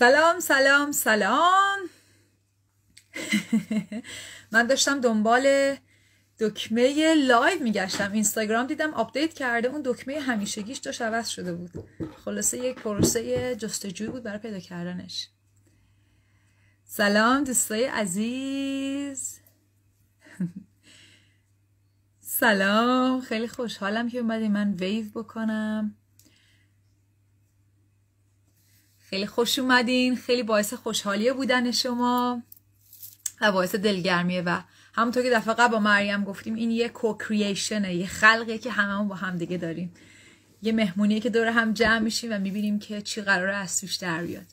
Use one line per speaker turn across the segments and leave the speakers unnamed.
سلام سلام سلام. من داشتم دنبال دکمه live میگشتم. اینستاگرام دیدم update کرده اون دکمه همیشگیش داشت عوض شده بود. خلاصه یک پروسه جستجوی بود برای پیدا کردنش. سلام دوستای عزیز. سلام خیلی خوشحالم که اومدی من ویو بکنم. خیلی خوش اومدین خیلی باعث خوشحالی بودن شما و باعث دلگرمیه و همونطور که دفعه قبل با مریم گفتیم این یه کوکریشنه یه خلقه که هممون با هم دیگه داریم. یه مهمونیه که دور هم جمع میشیم و می‌بینیم که چی قراره از توش در بیاد.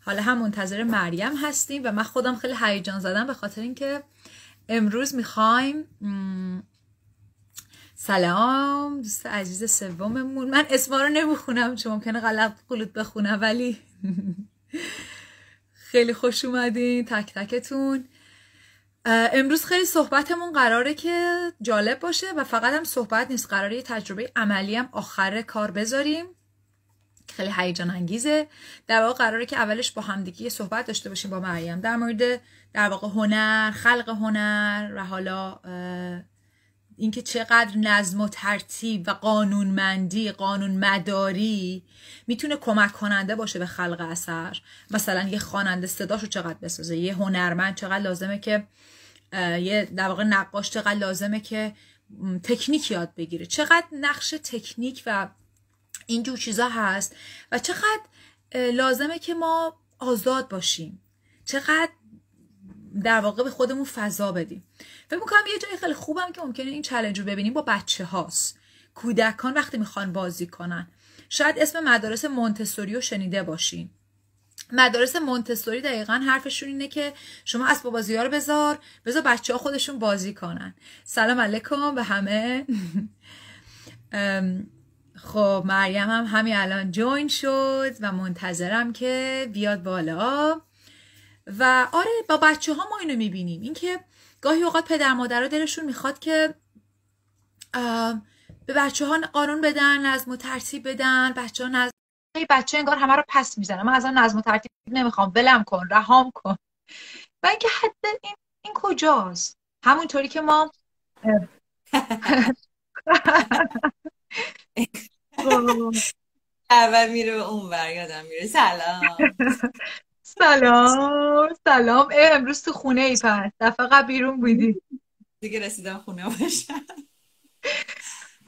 حالا هم منتظر مریم هستیم و من خودم خیلی هیجان زدم به خاطر اینکه امروز می‌خوایم سلام دوست عزیز سوممون. من اسما رو نمی‌خونم چون ممکنه غلط قلوت بخونم ولی خیلی خوش اومدین تک تکتون. امروز خیلی صحبتمون قراره که جالب باشه و فقط هم صحبت نیست قراره یه تجربه عملی هم آخر کار بذاریم. خیلی هیجان انگیزه. در واقع قراره که اولش با همدیگه صحبت داشته باشیم با مریم. در مورد در واقع هنر خلق هنر و حالا اینکه چقدر نظم و ترتیب و قانونمندی قانون مداری می‌تونه کمک کننده باشه به خلق اثر. مثلا یه خواننده صداشو چقدر بسازه؟ یه هنرمند چقدر لازمه که یه در واقع نقاش چقدر لازمه که تکنیک یاد بگیره؟ چقدر نقش تکنیک و اینجور چیزا هست و چقدر لازمه که ما آزاد باشیم؟ چقدر در واقع به خودمون فضا بدیم. فکر می‌کنم یه جای خیلی خوبم که ممکنه این چلنج رو ببینیم با بچه هاست. کودکان وقتی می‌خوان بازی کنن. شاید اسم مدارس مونتسوری رو شنیده باشین. مدارس مونتسوری دقیقا حرفشون اینه که شما اسباب بازی ها رو بذار بذار بچه ها خودشون بازی کنن. سلام علیکم به همه. خب مریم هم همین الان جوین شد و منتظرم که بیاد بالا. و آره با بچه ها ما اینو می‌بینیم. اینکه گاهی اوقات پدر مادرها دلشون می‌خواد که به بچه ها قانون بدن نظم و ترتیب بدن بچه ها نظم بچه انگار همه رو پس می‌زنه من از نظم و ترتیب نمی‌خوام ولم کن رهام کن. و اینکه حد این, این کجاست؟ همونطوری که ما
اول میره به اون یادم میره. سلام.
سلام سلام. امروز تو خونه ای پس. دفعه قبل بیرون بودی.
دیگه رسیدم خونه باشم.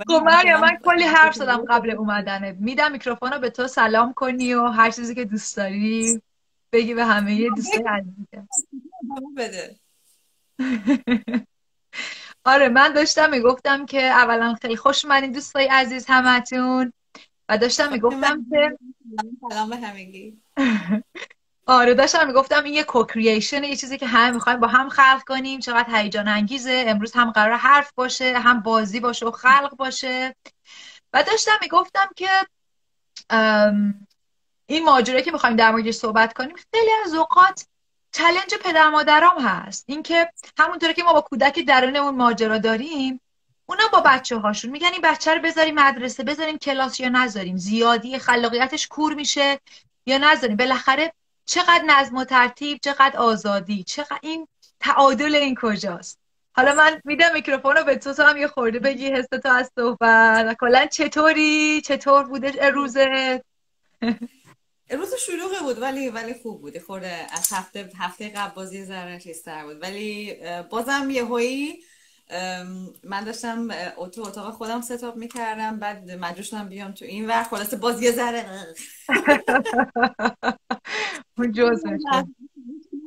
خب مریم من کلی حرف زدم قبل اومدنه میدم میکروفون رو به تو سلام کنی و هر چیزی که دوست داری بگی به همه یه دوسته عزیزه
بده
آره من داشتم می‌گفتم که اولا خیلی خوش اومدین دوستای عزیز همتون. و داشتم می‌گفتم که
سلام به همگی.
آره داشتم می‌گفتم این یه کوکریشن یه چیزی که همه می‌خوایم با هم خلق کنیم. چقدر هیجان انگیزه. امروز هم قرار حرف باشه هم بازی باشه و خلق باشه. و داشتم می‌گفتم که این ماجرایی که می‌خوایم در موردش صحبت کنیم خیلی از اوقات چلنج پدر مادرام هست. اینکه همونطوری که ما با کودک درون اون ماجرا داریم اونا با بچه هاشون میگن این بچه رو بذاریم مدرسه بذاریم کلاس یا نذاریم. زیادی خلاقیتش کور میشه یا نذاریم. بالاخره چقدر نظم و ترتیب چقدر آزادی چقدر این تعادل این کجاست؟ حالا من میدم میکروفون رو به تو تو هم یه خورده بگی حس تو از صحبت. کلا چطوری؟ چطور بوده روزت
روز شلوغه بود ولی ولی خوب بود. خورده از هفته هفته قبل بازی ذره چیزتر بود. ولی بازم یه هایی من داشتم اتو اتاق خودم ستاپ می‌کردم بعد مجبور شدم بیام تو این و خلاصه باز یه ذره.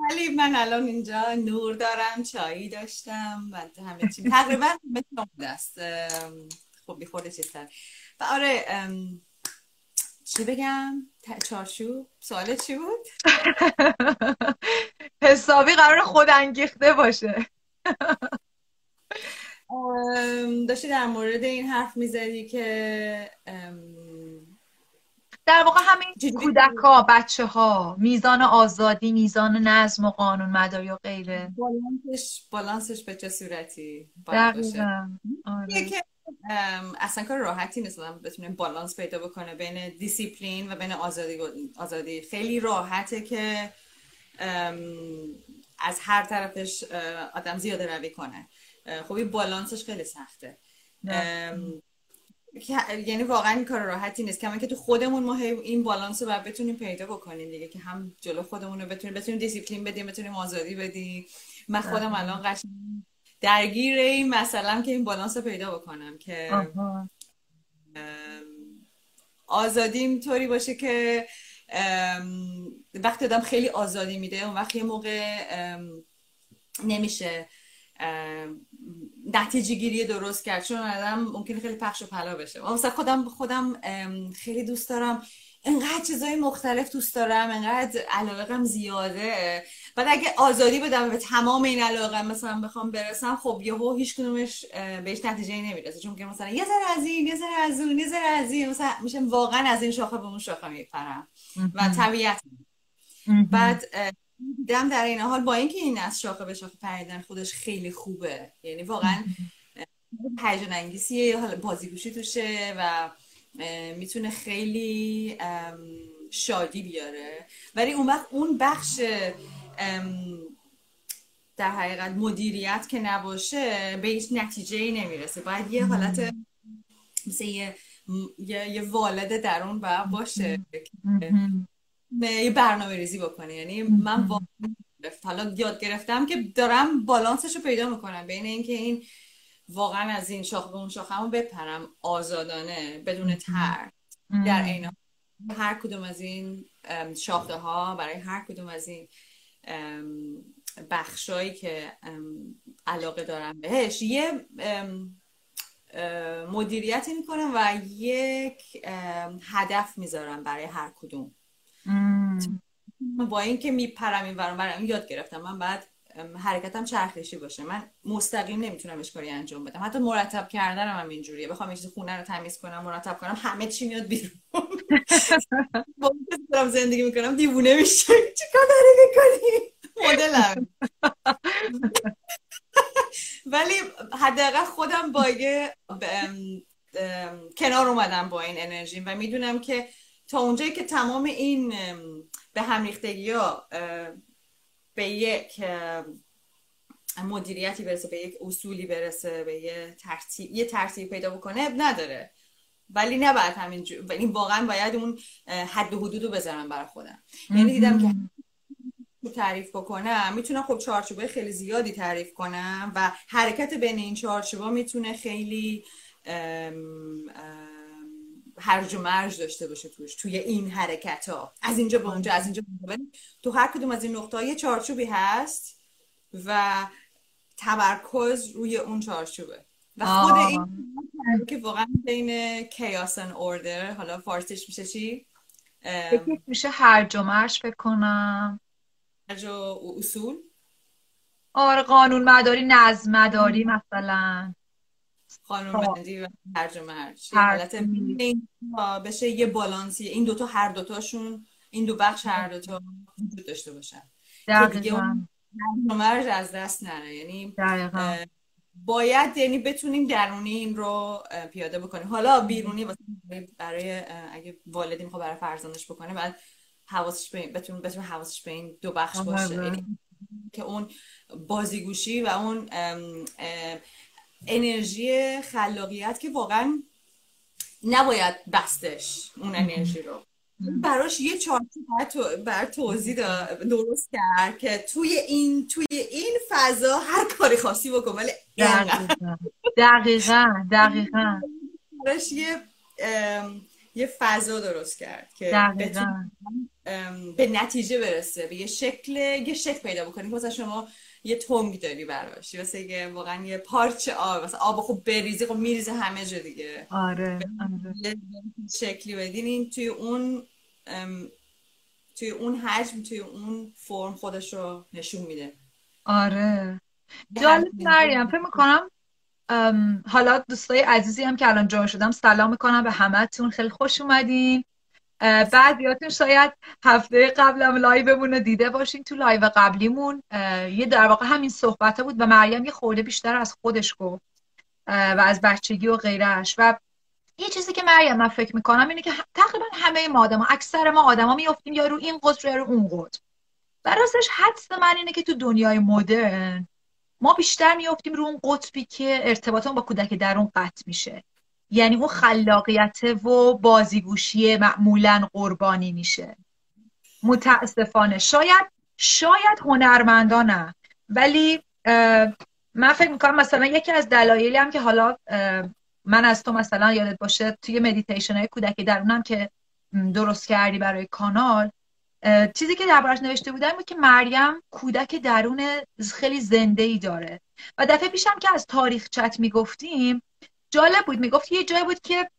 ولی من الان اینجا نور دارم چایی داشتم و همه چی. تقریبا مثل دست خب بیخورده چیزتر و آره چی بگم؟ چارچوب. سوال چی بود؟
حسابی قرار خود انگیخته باشه.
داشتی در مورد این حرف می‌زدی که
در واقع همین کودک ها بچه ها میزان آزادی میزان نظم و قانون مداری و غیره.
بالانسش بالانسش به چه صورتی
دقیقا آره.
که اصلا کار راحتی نیست بتونه بالانس پیدا بکنه بین دیسیپلین و بین آزادی آزادی. خیلی راحته که از هر طرفش آدم زیاده روی کنه. خب این بالانسش خیلی سخته. یعنی واقعا این کار راحتی نیست. کما که تو خودمون ما این بالانس رو باید بتونیم پیدا بکنیم دیگه که هم جلو خودمون رو بتونیم بتونیم دیسیپلین بدیم بتونیم آزادی بدیم. من خودم الان قشنگ درگیر این مثلا که این بالانس رو پیدا بکنم که آزادی طوری باشه که وقتی آدم خیلی آزادی میده اون وقت یه موقع نمیشه نتیجه گیری درست کرد. چون آدم ممکنه خیلی پخش و پلا بشه. مثلا خودم خودم خیلی دوست دارم. انقدر چیزای مختلف دوست دارم. انقدر علاقم زیاده. بعد اگه آزادی بدم به تمام این علاقه مثلا بخوام برسم خب یهو هیچ کدومش بهش نتیجه نمی‌رسه. چون که مثلا یه ذره از این یه ذره از اون یه ذره از این. مثلا میشه واقعا از این شاخه به اون شاخه میپرم. و طبیعت. بعد دیدم در این حال با اینکه این از شاخه به شاخه پریدن خودش خیلی خوبه. یعنی واقعا هیجان انگیزیه حالا بازیگوشی توشه و می‌تونه خیلی شادی بیاره. ولی اون وقت اون بخش در حقیقت مدیریت که نباشه به هیچ نتیجه ای نمی‌رسه. باید یه حالت مثل یه, یه, والد درون باید باشه یه برنامه ریزی بکنه یعنی من حالا یاد گرفتم که دارم بالانسش رو پیدا می‌کنم. بین اینکه این واقعا از این شاخ به اون شاخ همون بپرم آزادانه بدون تر در این هر کدوم از این شاخه ها برای هر کدوم از این بخشایی که علاقه دارم بهش یه مدیریتی می‌کنم و یک هدف می‌ذارم برای هر کدوم. با اینکه میپرم این برام برام یاد گرفتم. من بعد حرکتم چرخشی باشه. من مستقیم نمی‌تونم کاری انجام بدم. حتی مرتب کردنم هم اینجوریه. بخوام یه چیز خونه رو تمیز کنم مرتب کنم همه چی میاد بیرون. با زندگی می‌کنم دیوونه میشه چیکار داری می‌کنی؟ مدلم. ولی حداقل خودم با یه کنار اومدم با این انرژی و می‌دونم که تا اونجایی که تمام این به هم ریختگی ها به یک مدیریتی برسه به یک اصولی برسه به یه ترتیب یه ترتیب پیدا بکنه نداره. ولی نباید همین ولی واقعا باید اون حد و حدود رو بذارم برای خودم. یعنی دیدم که تعریف بکنم می‌تونم خب چارچوبه خیلی زیادی تعریف کنم و حرکت بین این چارچوبا می‌تونه خیلی هرج و مرج داشته باشه توش توی این حرکت ها از اینجا به اونجا از اینجا به اونجا. تو هر کدوم از این نقطه یه چارچوبی هست و تمرکز روی اون چارچوبه. و خود این که واقعا بین کیاس ان اوردر حالا فارسیش میشه چی؟
میشه هرج و مرج فکر کنم.
هرج و اصول.
آره قانون مداری نظم مداری مثلا.
خانم بندی و هرج مرج حالت بشه یه بالانسی. این دوتا هر دوتاشون این دو بخش هر دوتا وجود داشته باشن.
دقیقا.
مرج از دست نره. یعنی باید یعنی بتونیم درونی این رو پیاده بکنیم. حالا بیرونی برای اگه والدی می‌خواد برای فرزندش بکنه بعد حواسش به بتون بتونه حواسش به این دو بخش باشه. یعنی که اون بازیگوشی و اون انرژی خلاقیت که واقعا نباید بستش اون انرژی رو. براش یه چارچوب بر توضیح درست کرد که توی این توی این فضا هر کاری خاصی بکن ولی
دقیقا. دقیقا
براش یه یه فضا درست کرد که به نتیجه برسه به یه شکل یه شکل پیدا بکنی. مثلا شما یه تنگ داری براش واسه که واقعا یه پارچه آب مثلا آب خوب بریزی خب میریزه همه جا دیگه.
آره آره.
شکلی بدین این توی اون توی اون حجم توی اون فرم خودش رو نشون میده.
آره. جالب مریم فکر می‌کنم حالا دوستای عزیزی هم که الان جا شدم سلام می‌کنم به همتون خیلی خوش اومدین. بعضیاتون شاید هفته قبلم live مون رو دیده باشین تو live قبلیمون. یه در واقع همین صحبت بود و مریم یه خورده بیشتر از خودش گفت و از بچگی و غیرش. و یه چیزی که مریم من فکر می‌کنم اینه که تقریبا همه ما آدم اکثر ما آدما میفتیم یا رو این قطر یا رو اون قطر و راستش حدس من اینه که تو دنیای مدرن ما بیشتر میفتیم رو اون قطبی که ارتباطمون با کودک درون قطع میشه. یعنی اون خلاقیت و بازیگوشی معمولا قربانی میشه. متاسفانه. شاید شاید هنرمندانه ولی من فکر می‌کنم مثلا یکی از دلایلی هم که حالا من از تو مثلا یادت باشه توی مدیتیشن های کودک درونم که درست کردی برای کانال چیزی که دربارش نوشته بودم بود که مریم کودک درون خیلی زنده ای داره. و دفعه پیشم که از تاریخچه‌ت می‌گفتیم جالب بود. می‌گفت یه جایی بود که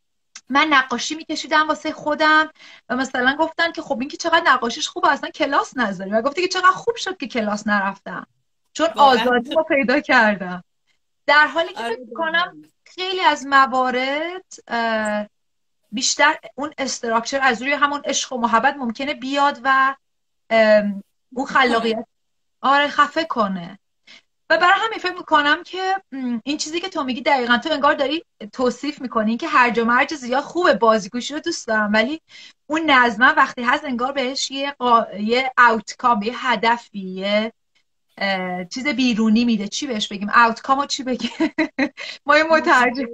من نقاشی میکشیدم واسه خودم و مثلا گفتن که خب این که چقدر نقاشیش خوبه اصلا کلاس نذاری. و گفتی که چقدر خوب شد که کلاس نرفتم. چون آزادی رو پیدا کردم. در حالی که آره، فکر کنم خیلی از موارد بیشتر اون استراکچر از روی همون عشق و محبت ممکنه بیاد و اون خلاقیت آره خفه کنه. و برای همین فکر می‌کنم که این چیزی که تو میگی دقیقا تو انگار داری توصیف می‌کنی که هر جا مرج زیاد خوبه بازیگوشی رو دوست دارم. ولی اون نظمه وقتی هست انگار بهش یه, قا... یه اوتکام یه هدفی یه چیز بیرونی میده. چی بهش بگیم؟ اوتکام چی بگیم؟ ما یه مترجم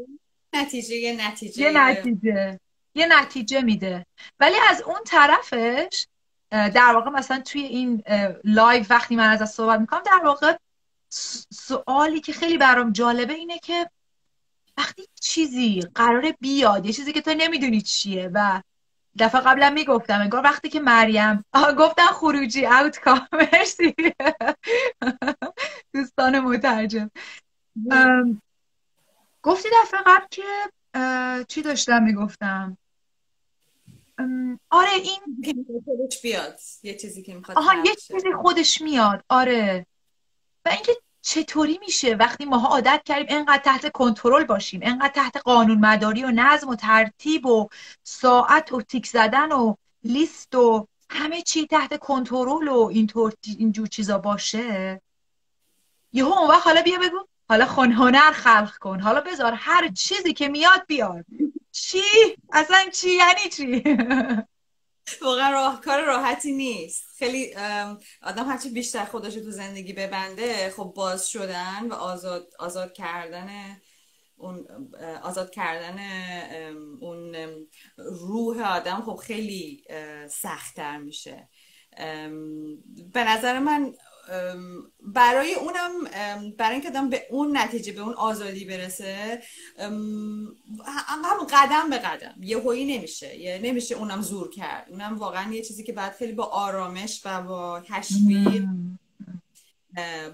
نتیجه یه نتیجه.
یه نتیجه. یه نتیجه میده. ولی از اون طرفش در واقع مثلا توی این لایو وقتی من از صحبت می‌کنم در واقع سوالی که خیلی برام جالبه اینه که وقتی چیزی قراره بیاد یه چیزی که تو نمی‌دونی چیه و دفعه قبلا می‌گفتم انگار وقتی که مریم گفتن خروجی اوت مرسی. دوستان مترجم. گفتی دفعه قبل که چی داشتم می‌گفتم؟ آره این
خودش بیاد یه چیزی که می‌خواد
آها یه چیزی خودش میاد. آره. و اینکه چطوری میشه وقتی ماها عادت کردیم انقدر تحت کنترل باشیم انقدر تحت قانون مداری و نظم و ترتیب و ساعت و تیک زدن و لیست و همه چی تحت کنترل و اینطور اینجور چیزا باشه. یهو اون وقت حالا بیا بگو حالا خون هنر خلق کن حالا بذار هر چیزی که میاد بیاد. چی؟ اصلا چی؟ یعنی چی؟
واقعا راه کار راحتی نیست. خیلی آدم هرچی بیشتر خودش تو زندگی ببنده خب باز شدن و آزاد, آزاد کردن اون آزاد کردن اون روح آدم خب خیلی سختتر میشه. به نظر من برای اونم برای اینکه آدم به اون نتیجه به اون آزادی برسه همون قدم به قدم. یه هایی نمیشه. یه نمیشه اونم زور کرد. اونم واقعا یه چیزی که بعد خیلی با آرامش و با تشویق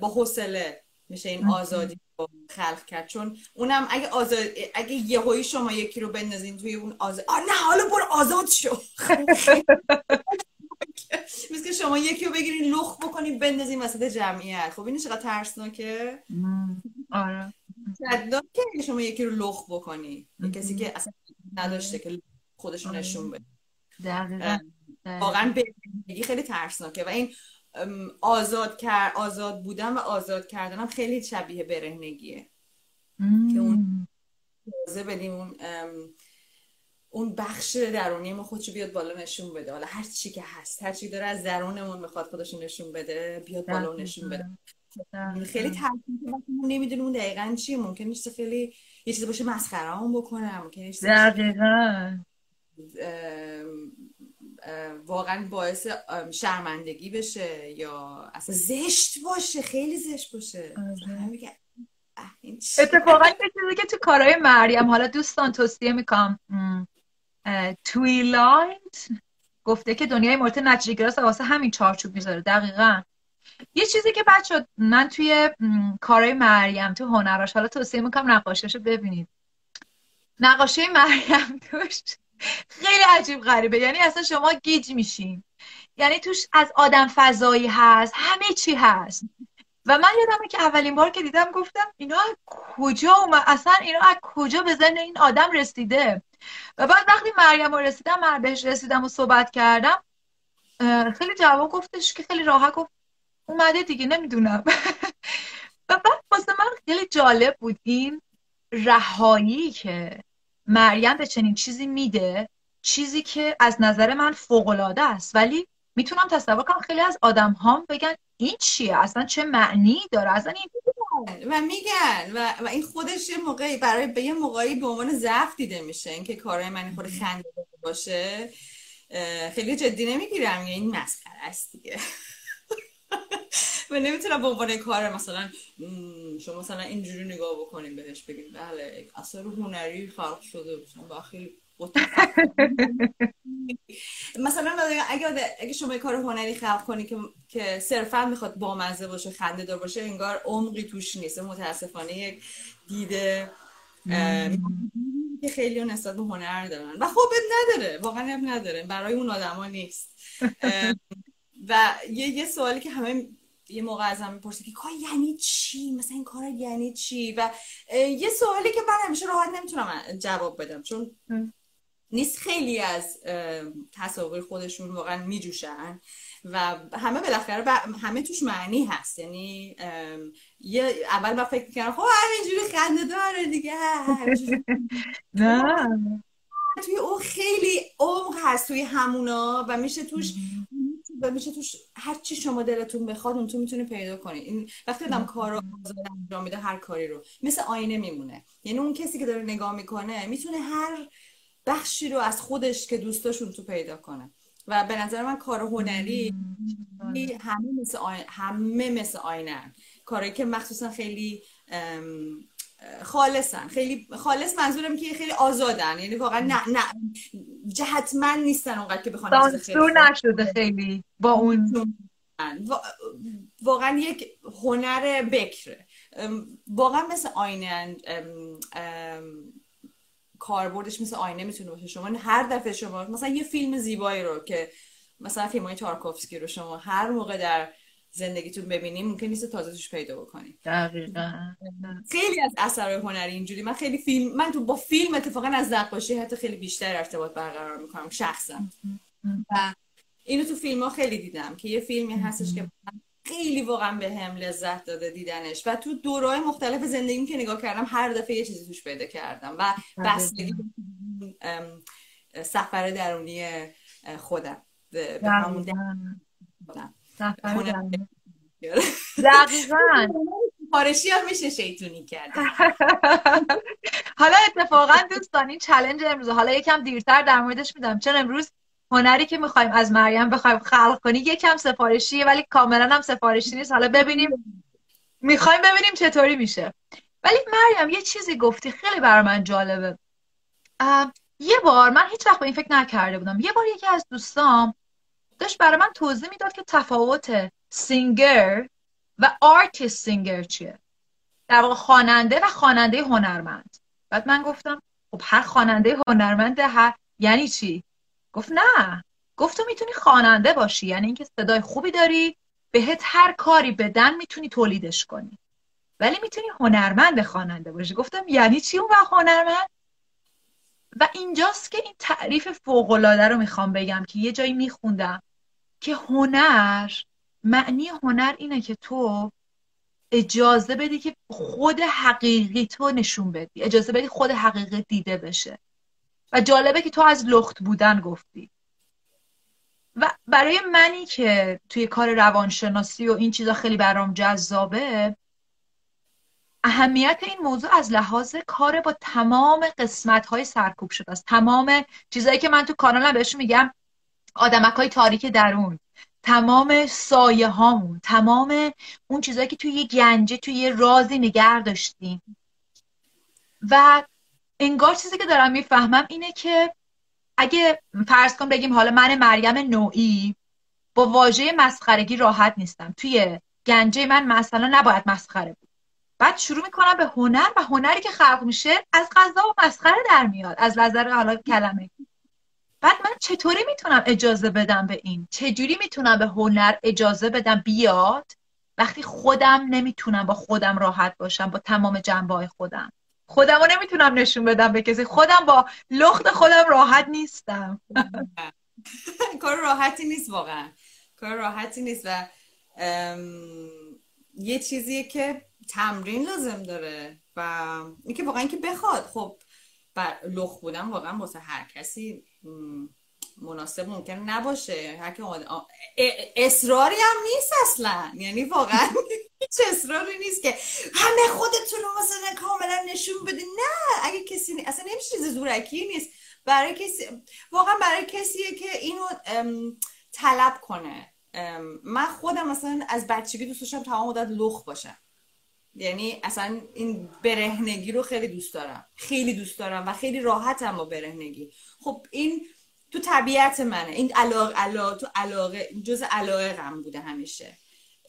با حوصله میشه این آزادی رو خلق کرد. چون اونم اگه آزاد اگه یه هایی شما یکی رو بندازین توی اون آزاد آه نه حالا برو آزاد شو. مثل که شما یکی رو بگیرین لخ بکنین بندازین وسط جمعیت. خب این چقدر ترسناکه؟
آره.
که شما یکی رو لخ بکنی. کسی که اصلا نداشته که خودش رو نشون بده. واقعا بگی خیلی ترسناکه و این آزاد کر... آزاد بودن و آزاد کردن هم خیلی شبیه برهنگیه. که اون بدیم اون اون بخش درونی ما خودشو بیاد بالا نشون بده. حالا هر چی که هست هر چی داره از درونمون می‌خواد خودش نشون بده بیاد بالا نشون بده. خیلی تاثیر نمی‌دونیم اون دقیقا چی ممکن نیست خیلی یه چیزی باشه مسخره هم بکنم ممکن
دقیقا.
واقعا باعث شرمندگی بشه یا اصلا زشت باشه خیلی زشت باشه. آره.
اتفاقا یه چیزی که تو کارهای مریم حالا دوستان توصیه می‌کنم. تویلایت گفته که دنیای مورد نتیجه واسه همین چارچوب می‌ذاره دقیقا. یه چیزی که بچه من توی کارهای مریم تو هنراش حالا توصیه می‌کنم نقاشیشو ببینید. نقاشی مریم توش خیلی عجیب غریبه. یعنی اصلا شما گیج میشین. یعنی توش از آدم فضایی هست همه چی هست. و من یادمه که اولین بار که دیدم گفتم اینا کجا اومد؟ اصلا اینا از کجا به ذهن این آدم رسیده؟ و بعد وقتی مریم رو رسیدم من بهش رسیدم و صحبت کردم خیلی جواب گفتش که خیلی راحت گفت اومده دیگه نمی‌دونم. و بعد واسه من خیلی جالب بود این رهایی که مریم به چنین چیزی میده چیزی که از نظر من فوقالعاده است. ولی می‌تونم تصور کنم خیلی از آدم هم بگن این چیه؟ اصلا چه معنی داره؟ اصلا این
و میگن و, و این خودش یه موقعی برای به یه موقعی به عنوان ضعف دیده میشه. اینکه کارهای من خود خنده باشه. خیلی جدی نمی‌گیرم. یعنی این مسخره است دیگه. و نمی‌تونم به عنوان کار مثلا شما مثلا اینجوری نگاه بکنیم بهش بگیم بله اثر هنری خلق شده و خیلی مثلا اگه اگه شما یه کار هنری خلق کنی که که صرفا می‌خواد بامزه باشه خنده دار باشه انگار عمقی توش نیست. متاسفانه یک دیده که خیلی نسبت به هنر دارن. و خوب نداره. واقعا نداره. برای اون آدما نیست. و یه, یه سوالی که همه یه موقع ازم می‌پرسه که کار یعنی چی؟ مثلا این کار یعنی چی؟ و یه سوالی که من همیشه راحت نمی‌تونم جواب بدم. چون نیست خیلی از تصاویر خودشون واقعا میجوشن و همه بالاخره همه توش معنی هست. یعنی یه اول با فکر می‌کنم خب همینجوری خنده داره دیگه نه. توی اون خیلی عمق هست توی همونا و میشه توش و میشه توش هر چی شما دلتون بخواد اون تو می‌تونه پیدا کنید این وقتی آدم کار رو انجام میده هر کاری رو مثل آینه میمونه. یعنی اون کسی که داره نگاه می‌کنه می‌تونه هر بخشی رو از خودش که دوستاشون تو پیدا کنه. و به نظر من کار هنری همه مثل آینه همه مثل آینه کاری که مخصوصا خیلی خالصن. خیلی خالص منظورم که خیلی آزادن. یعنی واقعا نه نه جهتمند نیستن اونقدر که بخوان
نشده خیلی با اون.
واقعا یک هنر بکره. واقعا مثل آینه کاربردش مثل آینه می‌تونه باشه. شما هر دفعه شما مثلا یه فیلم زیبایی رو که مثلا فیلم های تارکوفسکی رو شما هر موقع در زندگیتون ببینیم ممکن نیست تازه توش پیدا بکنیم
دقیقا.
خیلی از اثرهای هنری اینجوری. من خیلی فیلم من تو با فیلم اتفاقا از نقاشی حتی خیلی بیشتر ارتباط برقرار می‌کنم شخصا. و اینو تو فیلم ها خیلی دیدم که یه فیلمی هستش که خیلی واقعا به هم لذت داده دیدنش. و تو دورهای مختلف زندگیم که نگاه کردم هر دفعه یه چیزی توش پیدا کردم و بستگی سفر درونی خودم. به همون
دقیقا.
پارشی هم میشه شیطونی کرد.
حالا اتفاقا دوستان این چلنج امروز حالا یکم دیرتر در موردش میدم. چون امروز هنری که می‌خوایم از مریم بخوایم خلق کنی یکم سفارشیه ولی کاملا هم سفارشی نیست. حالا ببینیم. می‌خوایم ببینیم چطوری میشه. ولی مریم یه چیزی گفتی خیلی برای من جالبه. یه بار من هیچ وقت به این فکر نکرده بودم. یه بار یکی از دوستام داشت برای من توضیح می‌داد که تفاوت singer و artist singer چیه. در واقع خواننده و خواننده هنرمند. بعد من گفتم خب هر خواننده هنرمند هر یعنی چی؟ گفت نه. گفت تو می‌تونی خواننده باشی یعنی اینکه صدای خوبی داری بهت هر کاری بدن می‌تونی تولیدش کنی. ولی می‌تونی هنرمند خواننده باشی. گفتم یعنی چی اون هنرمند؟ و اینجاست که این تعریف فوق العاده رو می‌خوام بگم که یه جایی میخوندم که هنر معنی هنر اینه که تو اجازه بدی که خود حقیقی تو نشون بدی. اجازه بدی خود حقیقی دیده بشه. و جالبه که تو از لخت بودن گفتی. و برای منی که توی کار روانشناسی و این چیزا خیلی برام جذابه اهمیت این موضوع از لحاظ کار با تمام قسمت های سرکوب شده است. تمام چیزایی که من تو کانالم بهش میگم آدمک های تاریک درون. تمام سایه هامون تمام اون چیزهایی که توی یه گنجه توی یه رازی نگر داشتیم. و انگار چیزی که دارم می‌فهمم اینه که اگه فرض کن بگیم حالا من مریم نوعی با واژه مسخرگی راحت نیستم. توی گنجه من مثلا نباید مسخره بود. بعد شروع می‌کنم به هنر و هنری که خلق میشه از غذا و مسخره در میاد. از نظر حالا کلمه. بعد من چطوری می‌تونم اجازه بدم به این؟ چجوری می‌تونم به هنر اجازه بدم بیاد؟ وقتی خودم نمی‌تونم با خودم راحت باشم با تمام جنبه خودم. خودم رو نمی‌تونم نشون بدم به کسی. خودم با لخت خودم راحت نیستم.
کار راحتی نیست واقعا. کار راحتی نیست و یه چیزیه که تمرین لازم داره و اینکه واقعا اینکه بخواد. خب لخ بودن واقعا واسه هر کسی مناسب ممکن نباشه. هر اصراری هم نیست اصلا. یعنی واقعا هیچ اصراری نیست که همه خودتون رو مثلا کاملا نشون بدین. نه اگه کسی نی... اصلا نمیشه چیز زورکی نیست. برای کسی واقعا برای کسیه که اینو طلب کنه. من خودم مثلا از بچگی دوست داشتم تمام مدت لخ باشم. یعنی اصلا این برهنگی رو خیلی دوست دارم. خیلی دوست دارم و خیلی راحتم با برهنگی. خب این تو طبیعت منه. این علاقه علاقه تو علاقه جز علاقه بوده همیشه.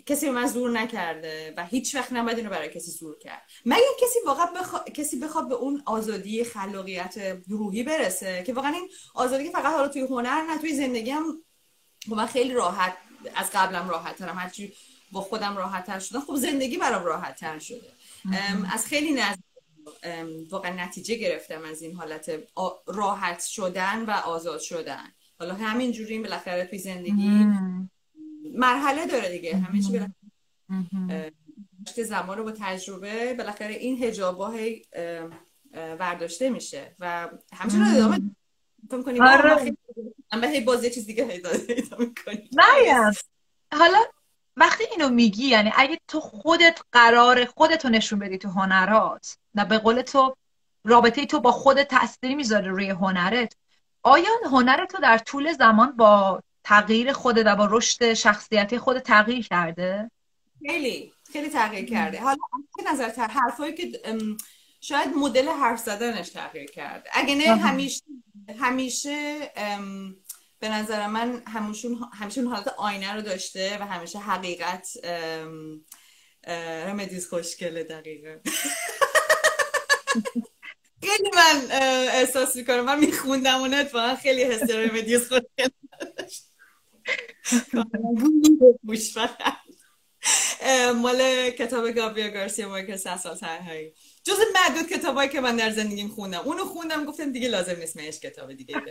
کسی به من زور نکرده و هیچ وقت نباید اینو برای کسی زور کرد. مگه کسی واقعا بخوا... کسی بخواد به اون آزادی خلاقیت روحی برسه؟ که واقعا این آزادی که فقط حالا توی هنر نه توی زندگی هم من خیلی راحت از قبلم راحت ترم هرچی با خودم راحت تر شدم خب زندگی برام راحت تر شده از خیلی نزدیک واقعا نتیجه گرفتم از این حالت راحت شدن و آزاد شدن. حالا همین جوری بالاخره توی زندگی مرحله داره دیگه. همه چی بالاخره زمان رو با تجربه بالاخره این هجابا هی برداشته میشه و همچنان ادامه فکر کنی آره. هی باز یه چیز دیگه ادامه کنی
نه حالا وقتی اینو میگی یعنی اگه تو خودت قرار خودتو نشون بدی تو هنرات نه به قول تو رابطه تو با خودت تأثیری می‌ذاره روی هنرت. آیا هنر تو در طول زمان با تغییر خودت و با رشد شخصیتی خود تغییر کرده؟
خیلی خیلی تغییر کرده. حالا نظر تر حرفایی که شاید مدل حرف زدنش تغییر کرده. اگه نه همیشه همیشه به نظر من همشون همیشه حالت آینه رو داشته و همیشه حقیقت رمدیز خوشگله دقیقه خیلی من احساس می‌کنم. من میخوندم اون اتفاقا خیلی حس رمدیز خوشگله مال کتاب گابریا گارسیا مارکس سه سال تنهایی جز معدود کتابایی که من در زندگیم خوندم. اونو خوندم گفتم دیگه لازم نیست من کتاب دیگه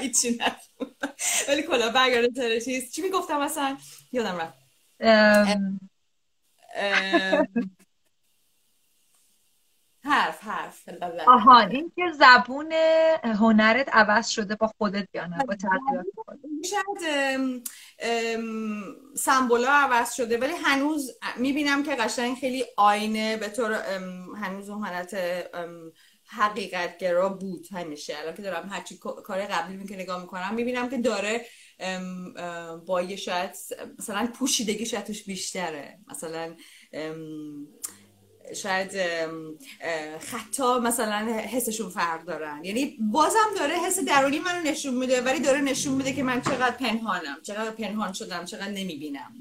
هیچی ولی کلا برگرده سر چیز. چی می‌گفتم اصلا؟ یادم رفت. حرف حرف.
آها این که زبون هنرت عوض شده با خودت یا نه با تغییرات
شاید سمبولا عوض شده ولی هنوز می‌بینم که قشنگ خیلی آینه به طور هنوز اون حالت حقیقت گرا بود همیشه. الان که دارم هرچی کار قبلی که نگاه می‌کنم می‌بینم که داره با یه شاید مثلا پوشیدگی شاید توش بیشتره. مثلا شاید خطا مثلا حسشون فرق دارن. یعنی بازم داره حس درونی منو نشون میده ولی داره نشون میده که من چقدر پنهانم چقدر پنهان شدم چقدر نمی‌بینم.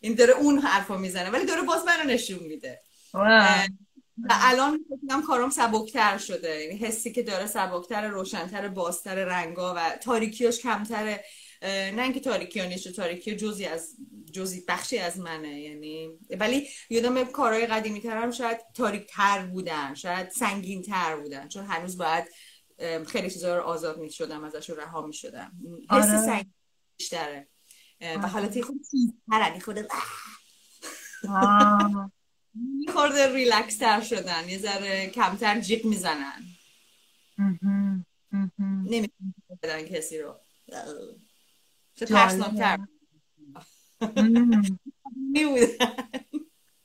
این داره اون حرفو می‌زنه ولی داره باز منو نشون میده. و الان میگم کارم سبکتر شده. یعنی حسی که داره سبکتر روشنتر بازتر رنگا و تاریکیاش کمتره. نه اینکه تاریکی ها نیست تاریکی جزی از جزی بخشی از منه یعنی ولی یادم کارهای قدیمی ترم شاید تاریک تر بودن شاید سنگین تر بودن چون هنوز باید خیلی چیزا رو آزاد می شدم ازش رها می شدم حس آره. سنگین بیشتره. و حالتی خود چیزتر خود خورده ریلکس تر شدن یه ذره کمتر جیغ می‌زنن. نمی‌تونن کسی رو. چه ترسناکتر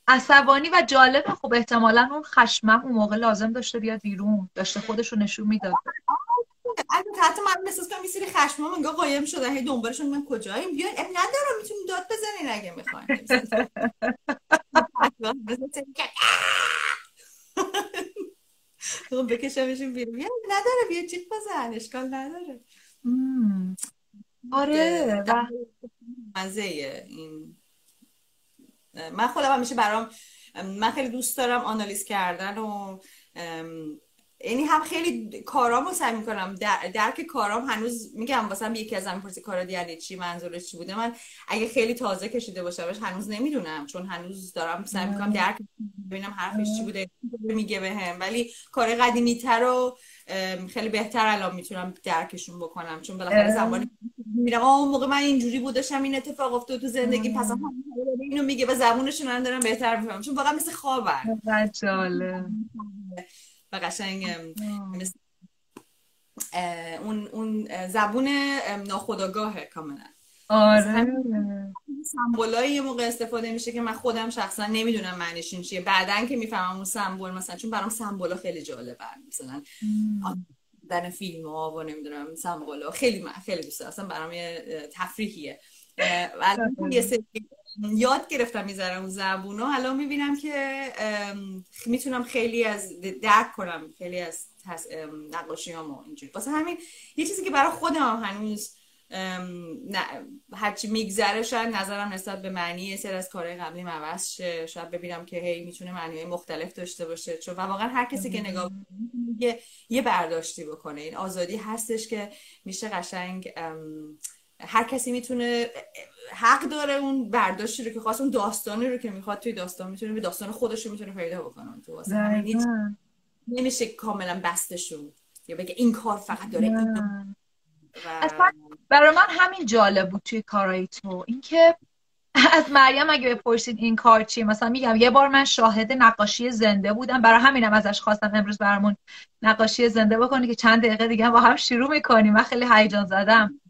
عصبانی و جالبه خب احتمالا اون خشمم اون موقع لازم داشته بیاد بیرون داشته خودش رو نشون می‌داد.
اگه حتی من احساس کنم میسیری خشمم انگار قایم شده. هی دنبالشون من کجاییم؟ بیان اب ندارم می‌تونیم داد بزنین اگه می‌خواین. بکشمشون بیرون. نداره بیا جیت بزن اشکال نداره.
آره
مزه این من خودم همیشه برام من خیلی دوست دارم آنالیز کردن و یعنی هم خیلی کارامو سعی می‌کنم. در... درک کارام هنوز میگم واسه یکی از پرسی کارا یعنی چی منظورش چی بوده؟ من اگه خیلی تازه کشیده باشمش هنوز نمی‌دونم چون هنوز دارم سعی می‌کنم درک ببینم حرفش چی بوده میگه بهم. ولی کار قدیمی تر رو خیلی بهتر الان می‌تونم درکشون بکنم. چون بالاخره زبانی میرم اون موقع من اینجوری بودشم این اتفاق افتاد تو زندگی. پس اینو میگه و زبونشون هم دارم بهتر می‌فهمم. چون واقعا مثل خوابن و قشنگ مثل اون اون زبون ناخداگاهه کاملا.
آره.
سمبولای یه موقع استفاده میشه که من خودم شخصا نمی‌دونم معنیشون چیه. بعدا که می‌فهمم اون سمبل مثلا چون برام سمبولا خیلی جالبه. مثلا در فیلم ها و نمی‌دونم سمبولا خیلی من خیلی دوست دارم. برام یه تفریحیه. یه یاد گرفتم می‌ذارم اون زبون الان می‌بینم که می‌تونم خیلی از درک کنم. خیلی از نقاشیامو اینجوری. واسه همین یه چیزی که برای خودم هنوز هرچی میگذره شاید نظرم نسبت به معنی یه سر از کارهای قبلی عوض شه. شاید ببینم که هی می‌تونه معنی مختلف داشته باشه. چون واقعا هر کسی که نگاه یه یه برداشتی بکنه. این آزادی هستش که میشه قشنگ هر کسی می‌تونه حق داره اون برداشتی رو که خواست اون داستانی رو که می‌خواد توی داستان می‌تونه به داستان خودش رو می‌تونه پیدا بکنه. تو نمیشه کاملا بستشون یا بگه این کار فقط داره
اصلا برای من همین جالب بود توی کارهای تو. اینکه از مریم اگه بپرسید این کار چیه مثلا میگم یه بار من شاهد نقاشی زنده بودم. برای همینم ازش خواستم امروز برامون نقاشی زنده بکنی که چند دقیقه دیگه با هم شروع می‌کنیم. من خیلی هیجان زدم.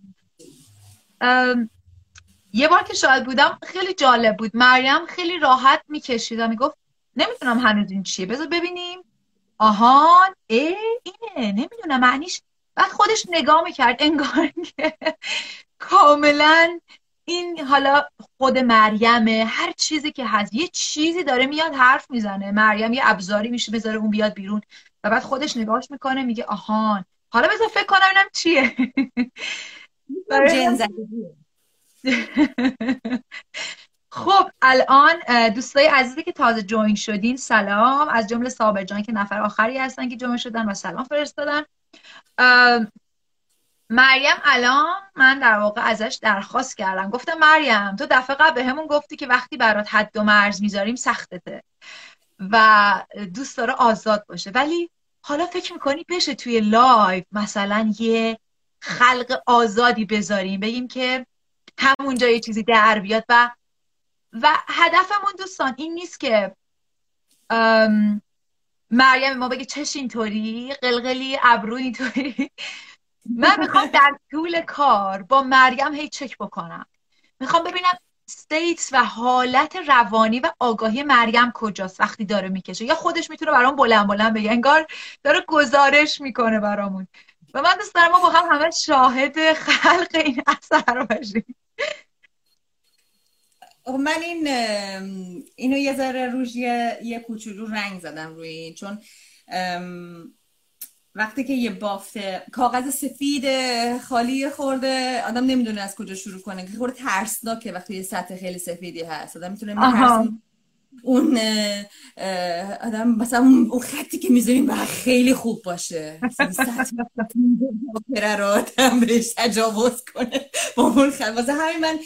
یه بار که شاهد بودم خیلی جالب بود. مریم خیلی راحت می‌کشید و می‌گفت نمی‌دونم هنوز این چیه. بذار ببینیم. آهان ای اینه. نمی‌دونم معنیش بعد خودش نگاه می‌کرد انگار که کاملا این حالا خود مریمه هر چیزی که هست یه چیزی داره میاد حرف می‌زنه. مریم یه ابزاری میشه بذاره اون بیاد بیرون. و بعد خودش نگاهش می‌کنه میگه آهان. حالا بذار فکر کنم اینم چیه. خب الان دوستای عزیزی که تازه join شدین سلام. از جمله صابر جان که نفر آخری هستن که join شدن و سلام فرستادن. مریم الان من در واقع ازش درخواست کردم. گفتم مریم تو دفعه قبل همون گفتی که وقتی برات حد و مرز می‌ذاریم سختته و دوست داره آزاد باشه. ولی حالا فکر می‌کنی بشه توی live مثلا یه خلق آزادی بذاریم؟ بگیم که همونجا یه چیزی در بیاد و و هدفمون دوستان این نیست که مریم ما بگه چش اینطوری؟ قلقلی ابرو اینطوری؟ من می‌خوام در طول کار با مریم هی چک بکنم. می‌خوام ببینم ستیتس و حالت روانی و آگاهی مریم کجاست وقتی داره می‌کشه. یا خودش می‌تونه برام بلند بلند بگه. انگار داره گزارش می‌کنه برامون. و من دوست دارم ما با هم همه شاهد خلق این اثر باشیم.
من این اینو یه ذره روش یه, یه کوچولو رنگ زدم روی این چون وقتی که یه بافت کاغذ سفید خالی خورده آدم نمی‌دونه از کجا شروع کنه که خورده ترسناکه وقتی یه سطح خیلی سفیدی هست. آدم می‌تونه اون آدم مثلا اون خطی که می‌ذاریم باید خیلی خوب باشه. سطح رو آدم بهش تجاوز کنه. با اون خط. واسه همین من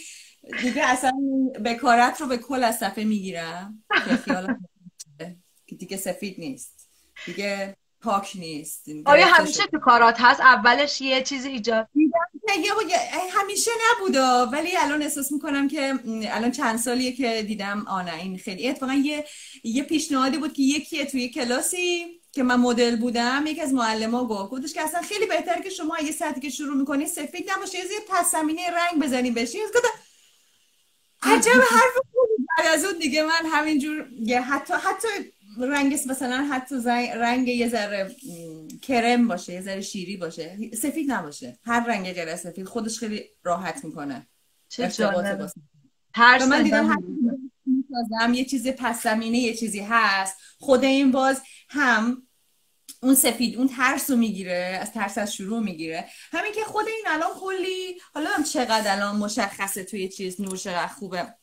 دیگه اصلا بکارت رو به کل از صفحه می‌گیرم. که دیگه سفید نیست. دیگه پاک نیست.
آیا همیشه تو کارات هست؟ اولش یه چیزی ایجاد
همیشه نبودا. ولی الان احساس می‌کنم که الان چند سالیه که دیدم. آنه این خیلی اتفاقا یه یه پیشنهادی بود که یکی توی کلاسی که من مدل بودم. یکی از معلم گفت گفتش که اصلا خیلی بهتره که شما یه ساعتی که شروع می‌کنی سفید نباشه. یه پس زمینه رنگ بزنی بشی. عجب حرف بعد از اون دیگه من همینجور حتی حتی رنگ مثلا حتی رنگ یه ذره کرم باشه یه ذره شیری باشه. سفید نباشه. هر رنگ غیر سفید خودش خیلی راحت می‌کنه.
چه
هر من دیدم هم یه چیز پس زمینه یه چیزی هست. خود این باز هم اون سفید اون ترس رو می‌گیره از ترس از شروع می‌گیره. همین که خود این الان کلی حالا هم چقدر الان مشخصه توی چیز نور چقدر خوبه.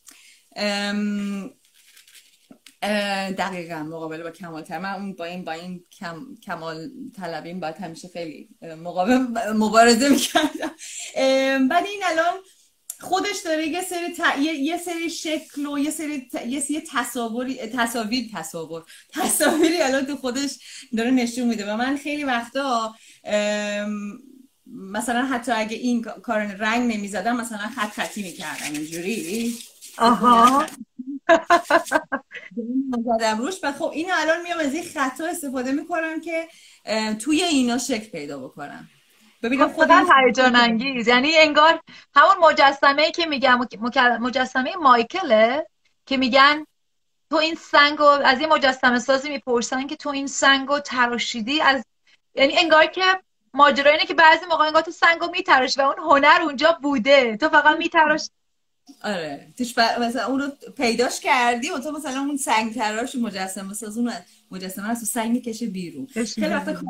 دقیقا مقابله با کمال تر من با این با این کم، کمال طلبیم باید همیشه خیلی مقابل مبارزه می‌کردم. بعد این الان خودش داره یه سری ت... یه... یه سری شکل و یه سری ت... یه سری تصاوری تصاویر تصاور تصاویری الان تو خودش داره نشون میده. و من خیلی وقتا ام... مثلا حتی اگه این کار رنگ نمی‌زدم مثلا خط خطی می‌کردم. اینجوری؟
آها.
زدم روش. و خب این الان میام از این خطا استفاده می‌کنم که توی اینا شکل پیدا بکنم.
ببینم خودم هیجان انگیز یعنی انگار همون مجسمه ای که میگم مجسمه مایکله که میگن تو این سنگو از این مجسمه سازی می‌پرسن که تو این سنگو تراشیدی از یعنی انگار که ماجرا اینه که بعضی موقع انگار تو سنگو میتراش و اون هنر اونجا بوده. تو فقط میتراش
آره. توش مثلا اون رو پیداش کردی و تو مثلا اون سنگ تراش مجسمه ساز اون مجسمه از تو سنگ می‌کشه بیرون. خیلی وقتا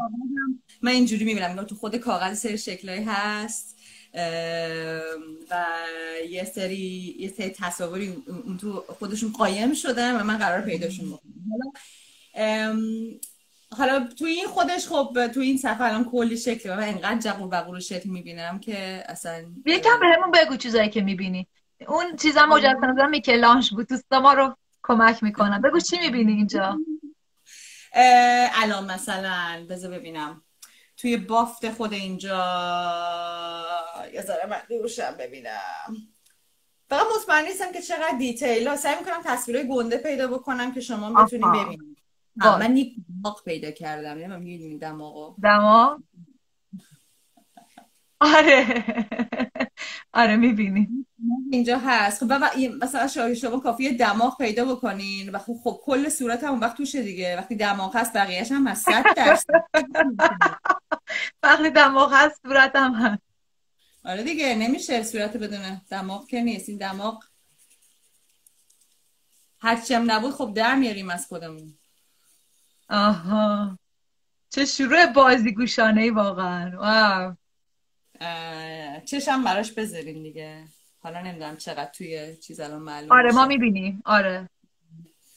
من اینجوری می‌بینم تو خود کاغذ سری شکلایی هست و یه سری یه سری تصاوری اون تو خودشون قایم شدن و من قرار پیداشون بکنم. حالا تو این خودش خب تو این صفحه الان کلی شکل و انقدر جقور بقور شکل می‌بینم که اصلا
یکم بهمون بگو چیزایی که می‌بینی. اون چیزا مجسمه میکلانش بود دوستا ما رو کمک می‌کنم بگو چی می‌بینی اینجا؟
الان مثلا بذار ببینم. توی بافت خود اینجا یه ذره من ببینم. فقط مطمئن نیستم که چقدر دیتیل ها. سعی می‌کنم تصویرهای گنده پیدا بکنم که شما بتونیم ببینید. من یک دماغ پیدا کردم. نمیم دماغو
دماغ؟ آره. آره می‌بینی.
اینجا هست. خب مثلا شما کافیه دماغ پیدا بکنین. و خب, خب کل صورت هم اون وقت توشه دیگه. وقتی دماغ هست بقیهش هم هست. صد درصد.
وقتی دماغ هست صورت هم هست.
آره دیگه نمیشه صورت بدونه. دماغ که نیست. این دماغ هرچی هم نبود خب در میاریم از خودمون.
آها. چه شروع بازیگوشانه ای واقعا. واو.
چشم براش بذارین دیگه. حالا نمی‌دونم چقدر توی چیز الان معلوم
آره ما می‌بینیم. آره.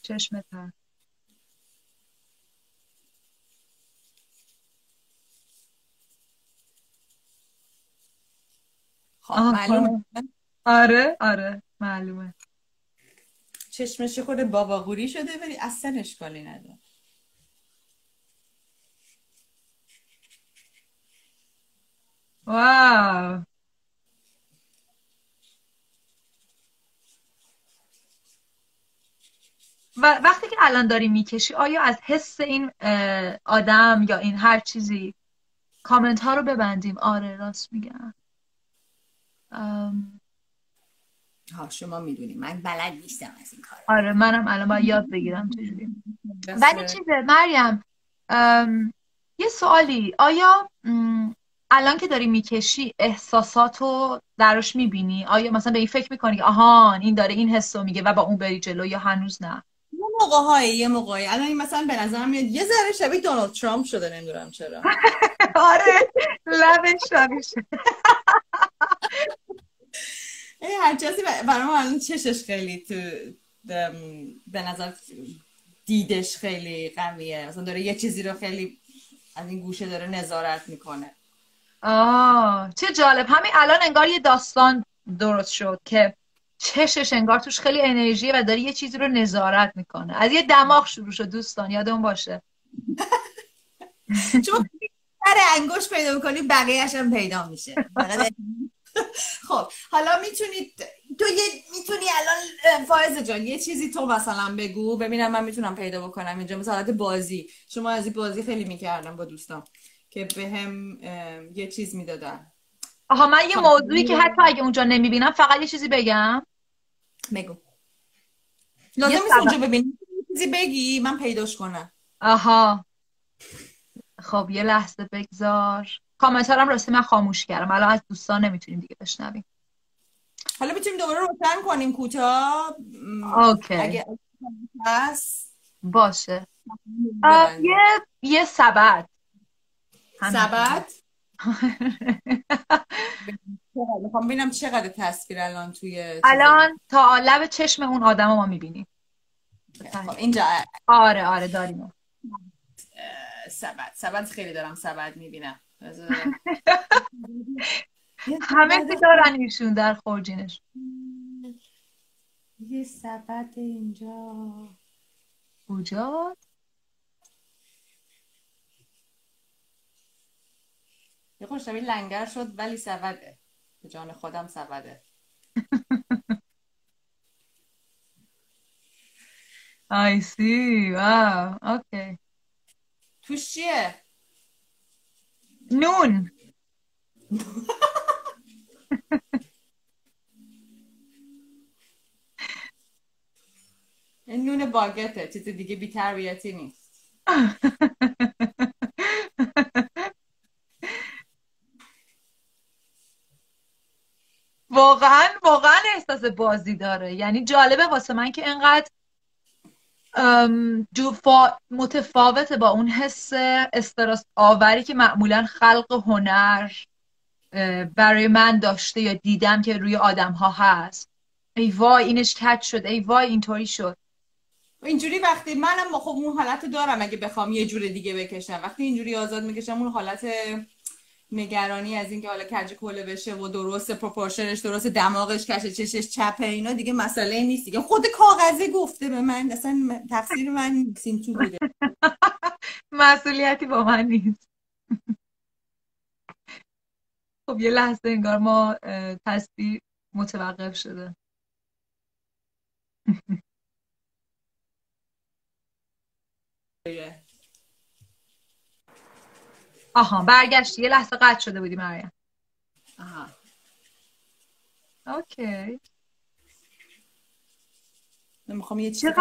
چشمت
خب معلومه؟
آره آره معلومه.
چشمش خود باباگوری شده ولی اصلا اشکالی نداره.
واو. و وقتی که الان داری می‌کشی آیا از حس این آدم یا این هر چیزی کامنت ها رو ببندیم؟ آره راست میگم.
ها شما می‌دونی من بلد نیستم از این کار
آره منم الان باید یاد بگیرم چجوری. ولی چیزه مریم یه سوالی آیا الان که داری می‌کشی احساساتو دراش می‌بینی؟ آیا مثلا به این فکر می‌کنی که آهان این داره این حسو میگه و با اون بری جلو یا هنوز نه؟
یه موقع های یه موقعی الان این مثلا به نظر میاد یه ذره شبیه دونالد ترامپ شده نمی‌دونم چرا.
آره لبش شبیه
هر چیزی برای من الان چشش خیلی تو به نظر دیدش خیلی قویه. مثلا داره یه چیزی رو خیلی از این گوشه داره نظارت می‌کنه.
آه چه جالب. همین الان انگار یه داستان درست شد که چشش انگار توش خیلی انرژی و داری یه چیزی رو نظارت می‌کنه. از یه دماغ شروع شد دوستان یادمون باشه.
چون سر انگوش پیدا می‌کنی بقیهش هم پیدا میشه. خب حالا می‌تونید تو یه می‌تونی الان فایز جان یه چیزی تو مثلا بگو. ببینم من می‌تونم پیدا بکنم اینجا مثلا بازی. شما از این بازی خیلی می‌کردم با دوستان. که به هم یه چیز می‌دادن.
آها من یه خب، موضوعی که حتی اگه اونجا نمی‌بینم فقط یه چیزی بگم.
بگو. لازم نیست اونجا ببینی. چیزی بگی من پیداش کنم.
آها. خب یه لحظه بگذار. کامنتارم راستی من خاموش کردم. الان از دوستان نمی‌تونیم دیگه بشنویم.
حالا می‌تونیم دوباره روشن کنیم کوتاه.
اوکی.
اگه هست.
باشه. یه یه سبد.
سبد؟ می‌خوام ببینم چقدر تصویر الان توی
الان تا لب چشم اون آدم ما می‌بینیم.
خب اینجا.
آره آره داریم.
سبد. سبد خیلی دارم سبد می‌بینم.
همه که دارن ایشون در خورجینش.
یه سبد اینجا.
کجا؟
یه خوش لنگر شد ولی سبده به جان خودم سبده
I see. Wow. Okay.
توش چیه؟
نون
این نون باگته چیز دیگه بی تربیتی نیست
واقعا واقعا احساس بازی داره. یعنی جالبه واسه من که اینقدر متفاوته با اون حس استرس آوری که معمولا خلق هنر برای من داشته یا دیدم که روی آدم ها هست. ای وای اینش کت شد. ای وای اینطوری شد.
اینجوری وقتی منم خب اون حالت دارم اگه بخوام یه جور دیگه بکشم. وقتی اینجوری آزاد می‌کشم اون حالت نگرانی از اینکه حالا کج کله بشه و درست پروپورشنش درست دماغش کشه چشش چپه اینا دیگه مسئله نیست. دیگه خود کاغذه گفته به من اصلا تفسیر من سین تو بوده.
مسئولیتی با من نیست. خب یه لحظه انگار ما تصویر متوقف شده. آها برگشتی. یه لحظه قطع شده بودی مریم.
آها.
اوکی.
نمی‌خوام یه چیزی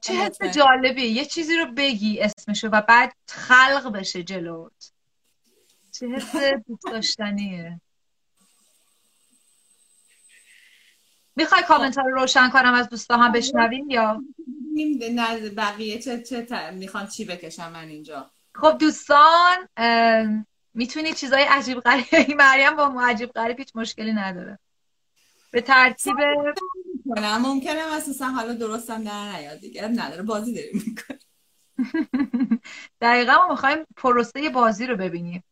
چه حس جالبی یه چیزی رو بگی اسمشو و بعد خلق بشه جلوت. چه حس دوست داشتنیه. می‌خوای کامنت رو روشن کنم از دوستا هم بشنویم یا؟
بقیه چه, چه می‌خوان چی بکشم من اینجا؟
خب دوستان می‌تونید چیزای عجیب غریبی مریم با ما عجیب غریب هیچ مشکلی نداره. به ترتیب
کنم ممکنه اساسا حالا درستم در نیاد دیگه. نداره بازی داریم می‌کنیم.
دقیقا ما می‌خوایم پروسه بازی رو ببینیم.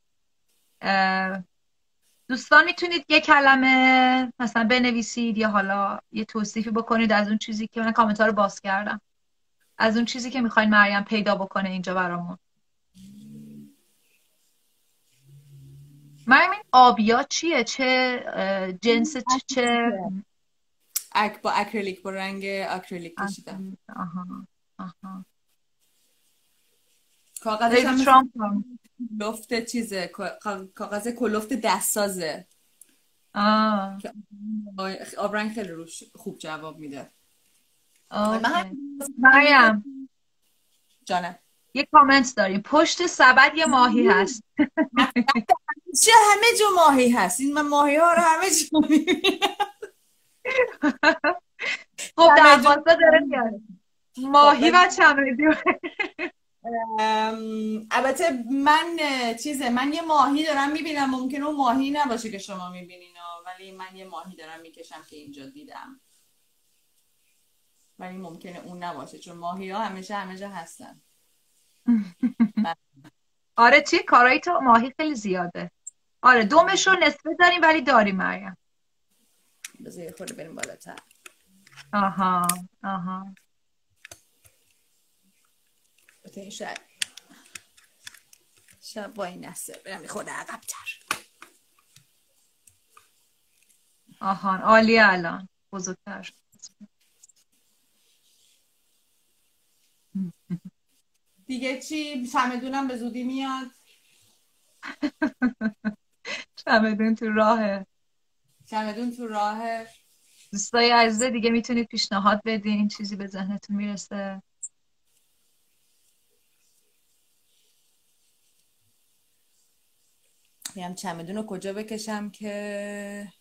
دوستان می‌تونید یه کلمه مثلا بنویسید یا حالا یه توصیفی بکنید از اون چیزی که من کامنت رو باز کردم. از اون چیزی که می‌خواین مریم پیدا بکنه اینجا برامون. مریم این آبیا چیه؟ چه جنس چه؟
اک با اکریلیک با رنگ اکریلیک کشیدم.
آها آها.
کاغذش هم لفت چیزه کاغذ کلفت دست‌سازه
آه.
آب خیلی روش خوب جواب میده.
مریم.
جانم.
یه کامنت داریم پشت سبد یه ماهی هست.
چه همه جو ماهی هست. این من ماهی ها رو همه جو می‌بینم.
خب دروازه داره میاد. ماهی و چمدی
البته من چیزه من یه ماهی دارم می‌بینم. ممکنه اون ماهی نباشه که شما می‌بینین. ولی من یه ماهی دارم می‌کشم که اینجا دیدم. ولی ممکنه اون نباشه چون ماهی ها همیشه همیشه هستن.
آره چی؟ کارایی تو ماهی خیلی زیاده. آره دومش رو نصفه داریم ولی داریم مریم
بذار یه خورده بریم بالاتر.
آها آها.
شاید شاید با این نصفه برم خورده عقبتر.
آهان عالی الان بزرگتر.
دیگه چی؟ چمدونم به زودی میاد.
چمدون تو راهه
چمدون تو راهه
دوستای عزیزه دیگه می‌تونید پیشنهاد بدین چیزی به ذهنتون می‌رسه.
میگم چمدون رو کجا بکشم که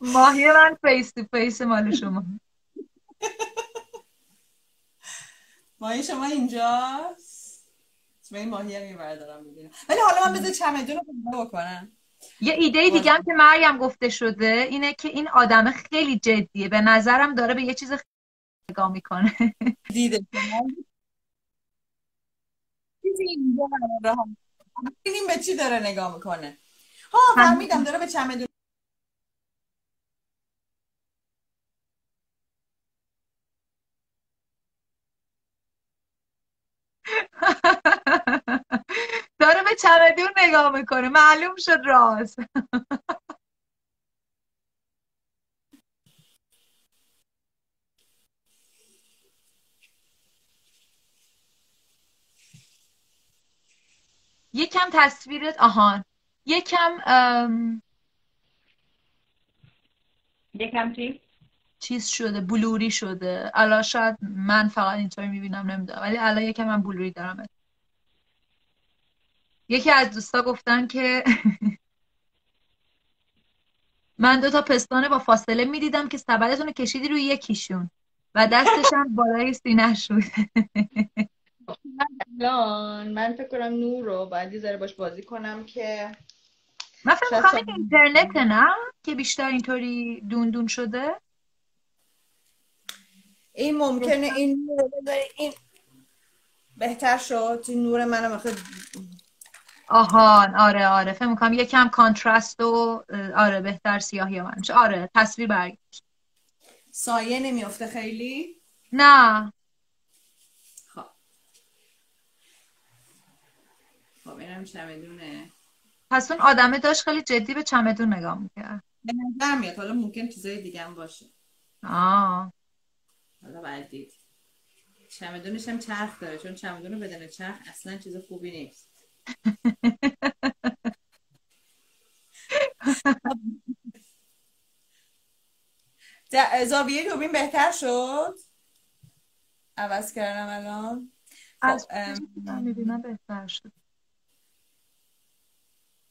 ماهی من فیس تو فیس مال شما.
ماهی شما اینجاست؟ من این ماهی هم دارم می‌بینم. ولی حالا من بذار چمدون رو بکنم.
یه ایده دیگه هم که مریم گفته شده اینه که این آدم خیلی جدیه. به نظرم داره به یه چیز نگاه می‌کنه.
دیده ببینیم به چی داره نگاه می‌کنه؟ ها فهمیدم داره به چمدون
داره به چمدون نگاه می‌کنه. معلوم شد راست یکم تصویرت آهان یکم ام...
یکم چی؟
چیز شده بلوری شده. الان شاید من فقط اینطوری می‌بینم نمی‌دونم. ولی الان یکم من بلوری دارم. یکی از دوستا گفتن که من دو تا پستانه با فاصله می‌دیدم که سبدتون رو کشیدی روی یکیشون و دستش هم بالای سینه شد
الان من فکر کنم نور رو باید یه ذره باش بازی کنم که
من فکر کنم اینترنت نه که بیشتر اینطوری دون دون شده؟
این ممکنه این این بهتر شد. این نور منم خیلی
آهان آره آره. فکر می‌کنم یکم کانترست و آره بهتر سیاهی من میشه آره تصویر برگشت
سایه نمیافته خیلی؟
نه.
خب. خب اینم چمدونه.
پس اون آدمه داشت خیلی جدی به چمدون نگاه می‌کرد.
به نظر میاد. حالا ممکن چیزای دیگه هم باشه.
آه.
حالا باید دید. چمدونش هم چرخ داره. چون چمدون بدن چرخ اصلا چیز خوبی نیست. زاویه دوبین بهتر شد؟ عوض کردم الان.
خب بهتر شد.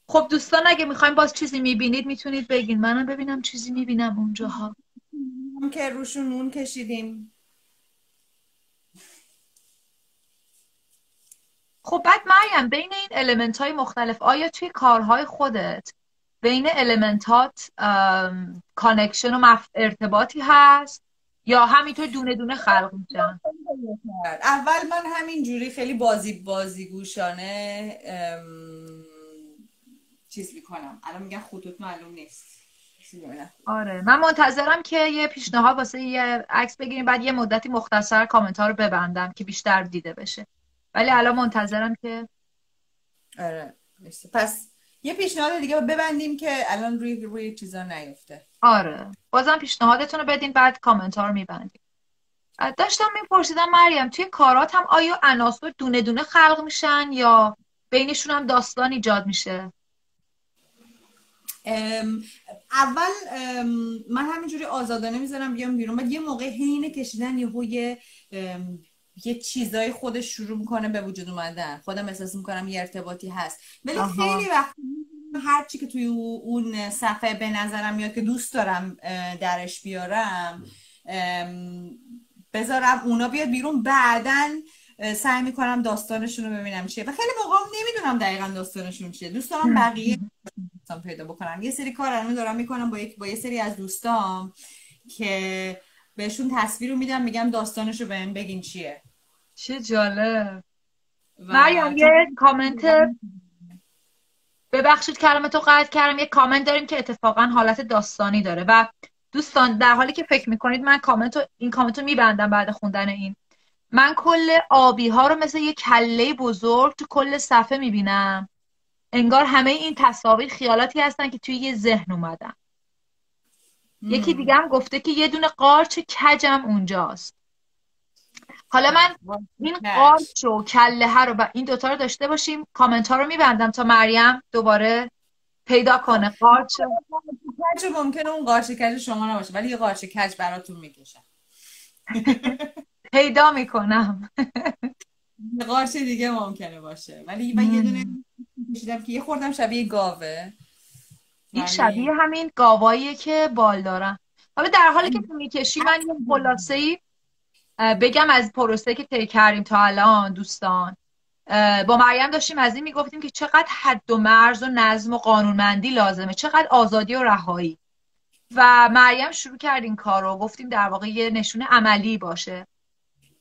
خب دوستان اگه می‌خوایم باز چیزی می‌بینید می‌تونید بگین. منم ببینم چیزی می‌بینم اونجاها.
که روشون نون کشیدیم.
خب بعد مریم بین این المنت های مختلف آیا توی کارهای خودت بین المنتات connection و ارتباطی هست؟ یا همینطور دونه دونه خلق میشن؟
اول من همین جوری خیلی بازی بازی گوشانه چیز می‌کنم. الان میگن خطوط معلوم نیست.
آره. من منتظرم که یه پیشنهاد واسه یه عکس بگیریم بعد یه مدتی مختصر کامنت ها رو ببندم که بیشتر دیده بشه. ولی الان منتظرم که
آره پس یه پیشنهاد دیگه ببندیم که الان روی روی چیزا نیفته.
آره. بازم پیشنهادتون رو بدین بعد کامنت ها رو میبندیم. داشتم میپرسیدم مریم توی کارات هم آیا عناصر دونه دونه خلق میشن یا بینشون هم داستان ایجاد میشه؟
اول من همینجوری آزادانه می‌ذارم بیام بیرون. بعد یه موقع حین کشیدن یه یه چیزای خودش شروع می‌کنه به وجود اومدن. خودم احساس می‌کنم یه ارتباطی هست. ولی خیلی وقت هر چی که توی اون صفحه به نظرم میاد که دوست دارم درش بیارم بذارم اونا بیاد بیرون. بعدا سعی می‌کنم داستانشون رو ببینم چیه. و خیلی موقع نمی‌دونم دقیقا داستانشون چیه. دوست دارم بقیه پیدا بکنم. یه سری کار الان دارم می‌کنم با, با یه سری از دوستام که بهشون تصویر رو میدم میگم داستانش رو بهم بگین چیه.
چه جالب. مریم یه کامنت ببخشید کلمتو قطع کردم. یه کامنت داریم که اتفاقا حالت داستانی داره. و دوستان در حالی که فکر می‌کنید من کامنت این کامنت رو میبندم بعد خوندن این. من کل آبی ها رو مثل یه کله بزرگ تو کل صفحه می‌بینم. انگار همه این تصاویر خیالاتی هستن که توی یه ذهن اومدن. یکی دیگه هم گفته که یه دونه قارچ کجم اونجاست. حالا من این قارچ و کله رو و این دوتا رو داشته باشیم. کامنت ها رو میبندم تا مریم دوباره پیدا کنه. قارچ
کج ممکنه اون قارچ کج شما نباشه ولی یه قارچ کج براتون می‌کشم.
پیدا می‌کنم.
قارچ دیگه ممکنه باشه. ولی من یه دونه کشیدم که یه خوردم شبیه گاوه.
این شبیه همین گاواییه که بال دارن. حالا در حالی که تو می‌کشی من یه خلاصه ای بگم از پروسه که طی کردیم تا الان دوستان. با مریم داشتیم از این می‌گفتیم که چقدر حد و مرز و نظم و قانونمندی لازمه چقدر آزادی و رهایی. و مریم شروع کرد این کار رو. گفتیم در واقع یه نشونه عملی باشه.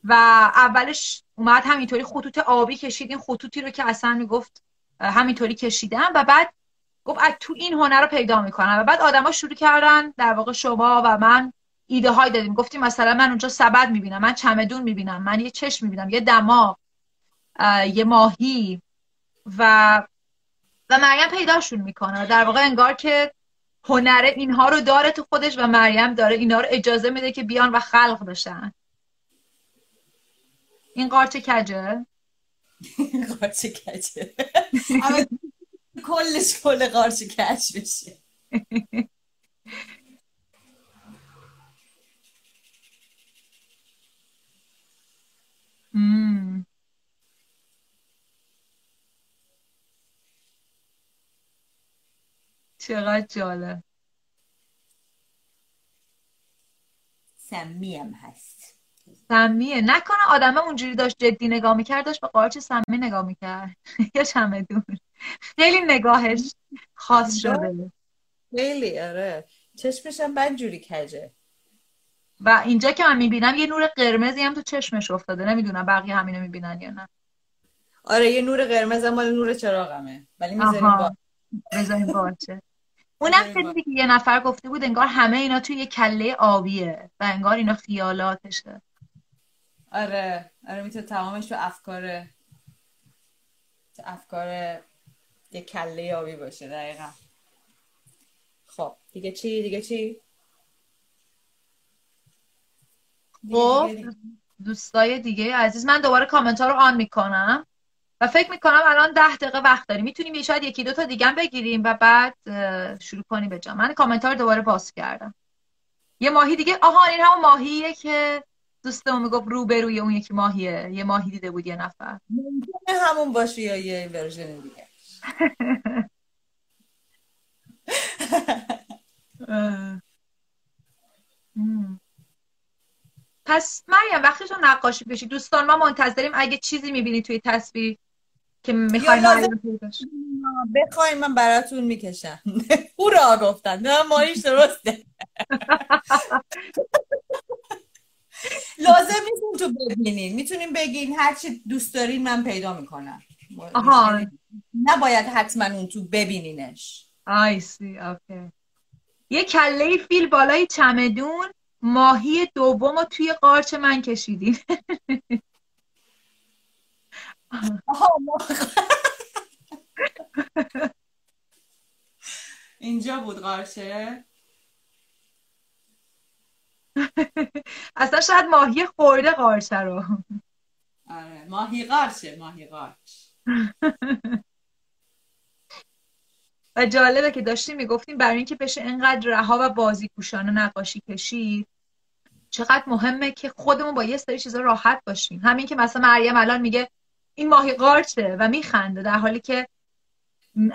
و اولش اومد همینطوری خطوط آبی کشید. این خطوطی رو که اصلا می‌گفت همینطوری کشیدم و بعد گفت از تو این هنر رو پیدا می‌کنم. و بعد آدما شروع کردن در واقع شما و من ایده های دادیم. گفتیم مثلا من اونجا سبد می‌بینم من چمدون می‌بینم من یه چشم می‌بینم یه دماغ یه ماهی و و مریم پیداشون می‌کنه. در واقع انگار که هنر اینها رو داره تو خودش و مریم داره اینها رو اجازه میده که بیان و خلق بشن. این قارچ کجه؟
قارچ کجه. کلش کل قارچ کج بشه.
چقدر جالب.
سمیم هست.
سمیه. نکنه آدمه اونجوری داشت جدی نگاه می‌کرد داشت به قارچ سمی نگاه می‌کرد. یا چمدون خیلی نگاهش خاص شده.
خیلی آره. چشمش هم بدجوری کجه.
و اینجا که من می‌بینم یه نور قرمزی هم تو چشمش افتاده. نمی‌دونم بقیه همینو می‌بینن یا نه.
آره یه نور قرمز مال نور چراغمه. ولی می‌ذاریم با
بذاریم باچه اونم که یه نفر گفته بود انگار همه اینا توی یه کله آبیه و انگار اینا خیالاتشه.
آره. آره می‌تونه تمامش تو افکار تو افکار یه کله آبی باشه دقیقا. خب دیگه چی؟ دیگه چی؟
خب دوستای دیگه عزیز من دوباره کامنت ها رو آن می‌کنم و فکر می‌کنم الان ده دقیقه وقت داریم. می‌تونیم شاید یکی دو تا دیگه بگیریم و بعد شروع کنیم به من کامنت ها رو دوباره باز کردم. یه ماهی دیگه آها این همون ماهیه که دوستمون می‌گفت روبروی اون یکی ماهیه. یه ماهی دیده بود یه نفر.
همون باشه یا یه ورژن دیگه.
پس مریم وقتی تو نقاشی بشی. دوستان ما منتظریم اگه چیزی می‌بینی توی تصویر که می‌خوای
بخوای من براتون می‌کشم. را گفتن. نه ماریش درسته. لازم نیست تو ببینین. می‌تونیم بگین هر چی دوست دارین من پیدا می‌کنم. آها. نباید حتما اون تو ببینینش.
آیسی اوکی یه کله فیل بالای چمدون. ماهی دوم رو توی قارچ من کشیدین
اینجا بود قارچه.
اصلا شاید ماهی خورده قارچه رو.
آره ماهی قارچه ماهی قارچ.
و جالبه که داشتیم می‌گفتیم برای اینکه بشه اینقدر رها و بازی کوشانه نقاشی کشید چقدر مهمه که خودمون با یه سری چیزا راحت باشیم. همین که مثلا مریم الان میگه این ماهی قارچه و میخنده در حالی که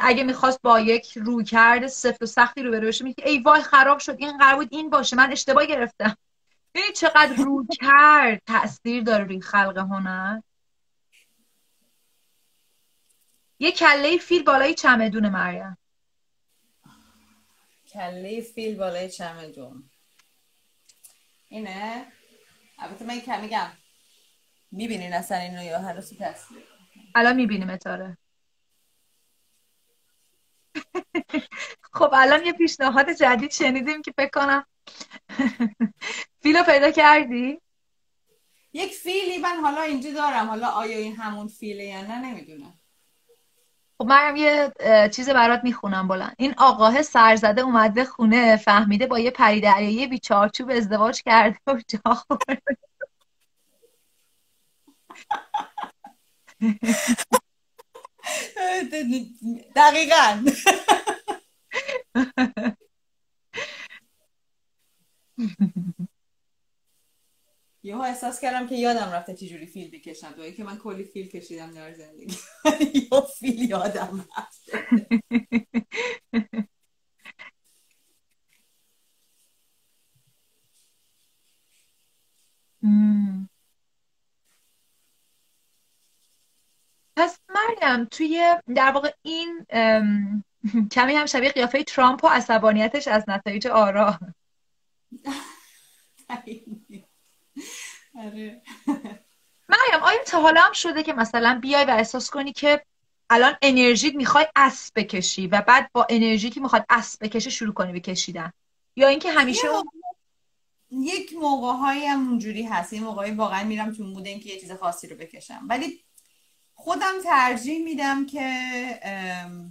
اگه می‌خواست با یک روی کرده سفت و سختی رو بشه میگه ای وای خراب شد این قرار بود این باشه من اشتباه گرفتم. ببینید چقدر رو کرد تاثیر داره روی خلق هنر. یه کله فیل بالای چمدون مریم.
کله فیل بالای چمدون. اینه؟ البته من کمی میگم. می‌بینین اصلا اینو یا هر تصویر
الان می‌بینیم اتاره. خب الان یه پیشنهاد جدید شنیدیم که فکر کنم فیلو پیدا کردی؟
یک فیلی من حالا اینجا دارم. حالا آیا این همون فیله یا نه نمی‌دونم.
خب یه چیز برات می‌خونم بلند این آقاه سرزده اومده خونه فهمیده با یه پری دریایی بیچارچوب ازدواج کرده و جا
دقیقا. یهو احساس کردم که یادم رفته چجوری فیل بکشم دوایی که من کلی فیل کشیدم در زندگی یا فیل یادم رفته.
پس مریم توی در واقع این کمی هم شبیه قیافه ترامپ و عصبانیتش از نتایج آرا. مریم آیا تا حالا هم شده که مثلا بیای و احساس کنی که الان انرژی می‌خوای اسب بکشی و بعد با انرژی که می‌خواد اسب بکشه شروع کنی به کشیدن؟ یا اینکه همیشه
یک موقع هایی هم اونجوری هست. یه موقعی واقعا میرم تو مود اینکه یه چیز خاصی رو بکشم. ولی خودم ترجیح میدم که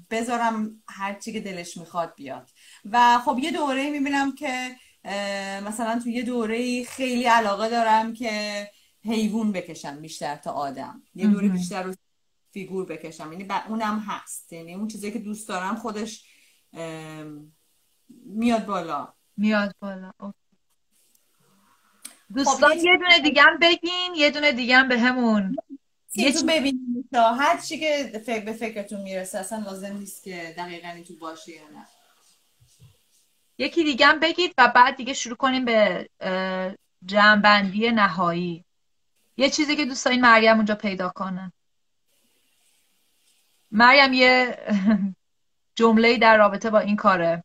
بذارم هر چی که دلش می‌خواد بیاد. و خب یه دوره می‌بینم که مثلا تو یه دوره خیلی علاقه دارم که حیوان بکشم بیشتر تا آدم. یه دوره بیشتر رو فیگور بکشم. یعنی اونم هست. یعنی اون چیزی که دوست دارم خودش میاد بالا.
میاد بالا. دوستان خب، یه دونه دیگه هم بگین یه دونه دیگه هم به همون
یه چی ببینیم هر چی که فکر به فکرتون می‌رسه اصلا لازم نیست که دقیقا تو باشه یا نه.
یکی دیگه هم بگید و بعد دیگه شروع کنیم به جمعبندی نهایی. یه چیزی که دوست دارین مریم اونجا پیدا کنه مریم یه جمله در رابطه با این کاره.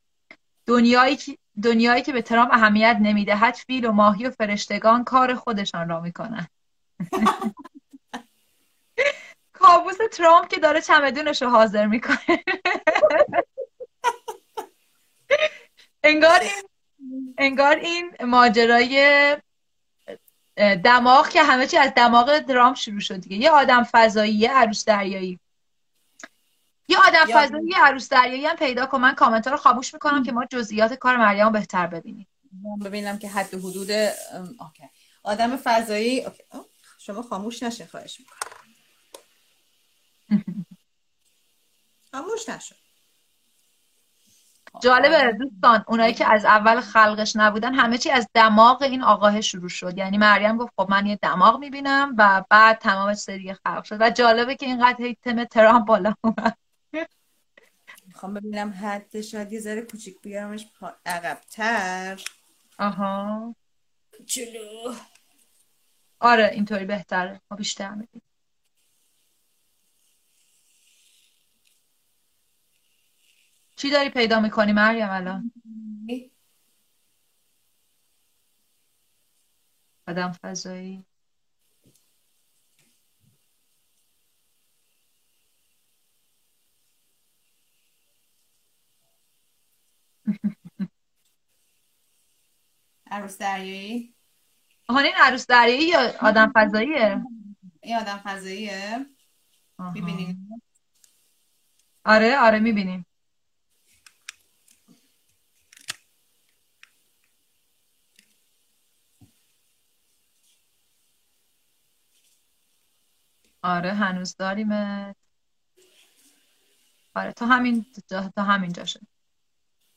دنیایی که دنیایی که به ترام اهمیت نمی‌دهد فیل و ماهی و فرشتگان کار خودشان را می‌کنن. کابوس ترامپ که داره چمدونش رو حاضر می‌کنه. انگار این انگار این ماجرای دماغ که همه چی از دماغ درام شروع شد دیگه. یه آدم فضایی عروس دریایی. یه آدم فضایی یه عروس دریایی هم پیدا کن. من کامنت رو خاموش می‌کنم که ما جزئیات کار مریم بهتر ببینیم.
ببینم که حد حدود okay. آدم فضایی okay. شما خاموش نشه خواهش می‌کنم. خاموش نشد
جالبه دوستان اونایی که از اول خلقش نبودن همه چی از دماغ این آقاه شروع شد. یعنی مریم گفت خب من یه دماغ می‌بینم و بعد تمام دیگه خلق شد. و جالبه که اینقدر هی تم ترام بالا اومد.
می‌خوام ببینم حد شاید یه ذره کوچیک بیارمش عقبتر.
آها.
جلو
آره اینطوری بهتره. ما بیشتر می‌بینیم. چی داری پیدا می‌کنی مریم الان؟ آدم فضایی.
عروس دریایی؟
آهان این عروس دریایی یا آدم فضاییه؟
این آدم فضاییه. می‌بینیم
آره آره می‌بینیم. آره هنوز داریم آره تا همین تا همینجا شد.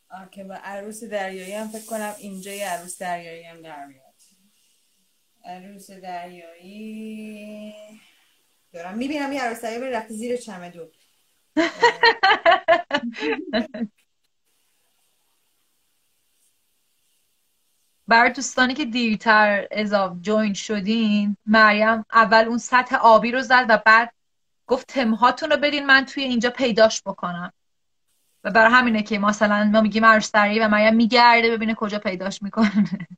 آکه با عروس دریایی هم فکر کنم اینجا یه عروس دریایی هم در میاد. عروس دریایی. دارم می‌بینم یه عروس دریایی رفت زیر چمدون.
برای دوستانی که دیرتر اضاف جوین شدین مریم اول اون سطح آبی رو زد و بعد گفت تمهاتون رو بدین من توی اینجا پیداش بکنم. و برای همینه که مثلا ما میگیم عروس و مریم میگرده ببینه کجا پیداش می‌کنه.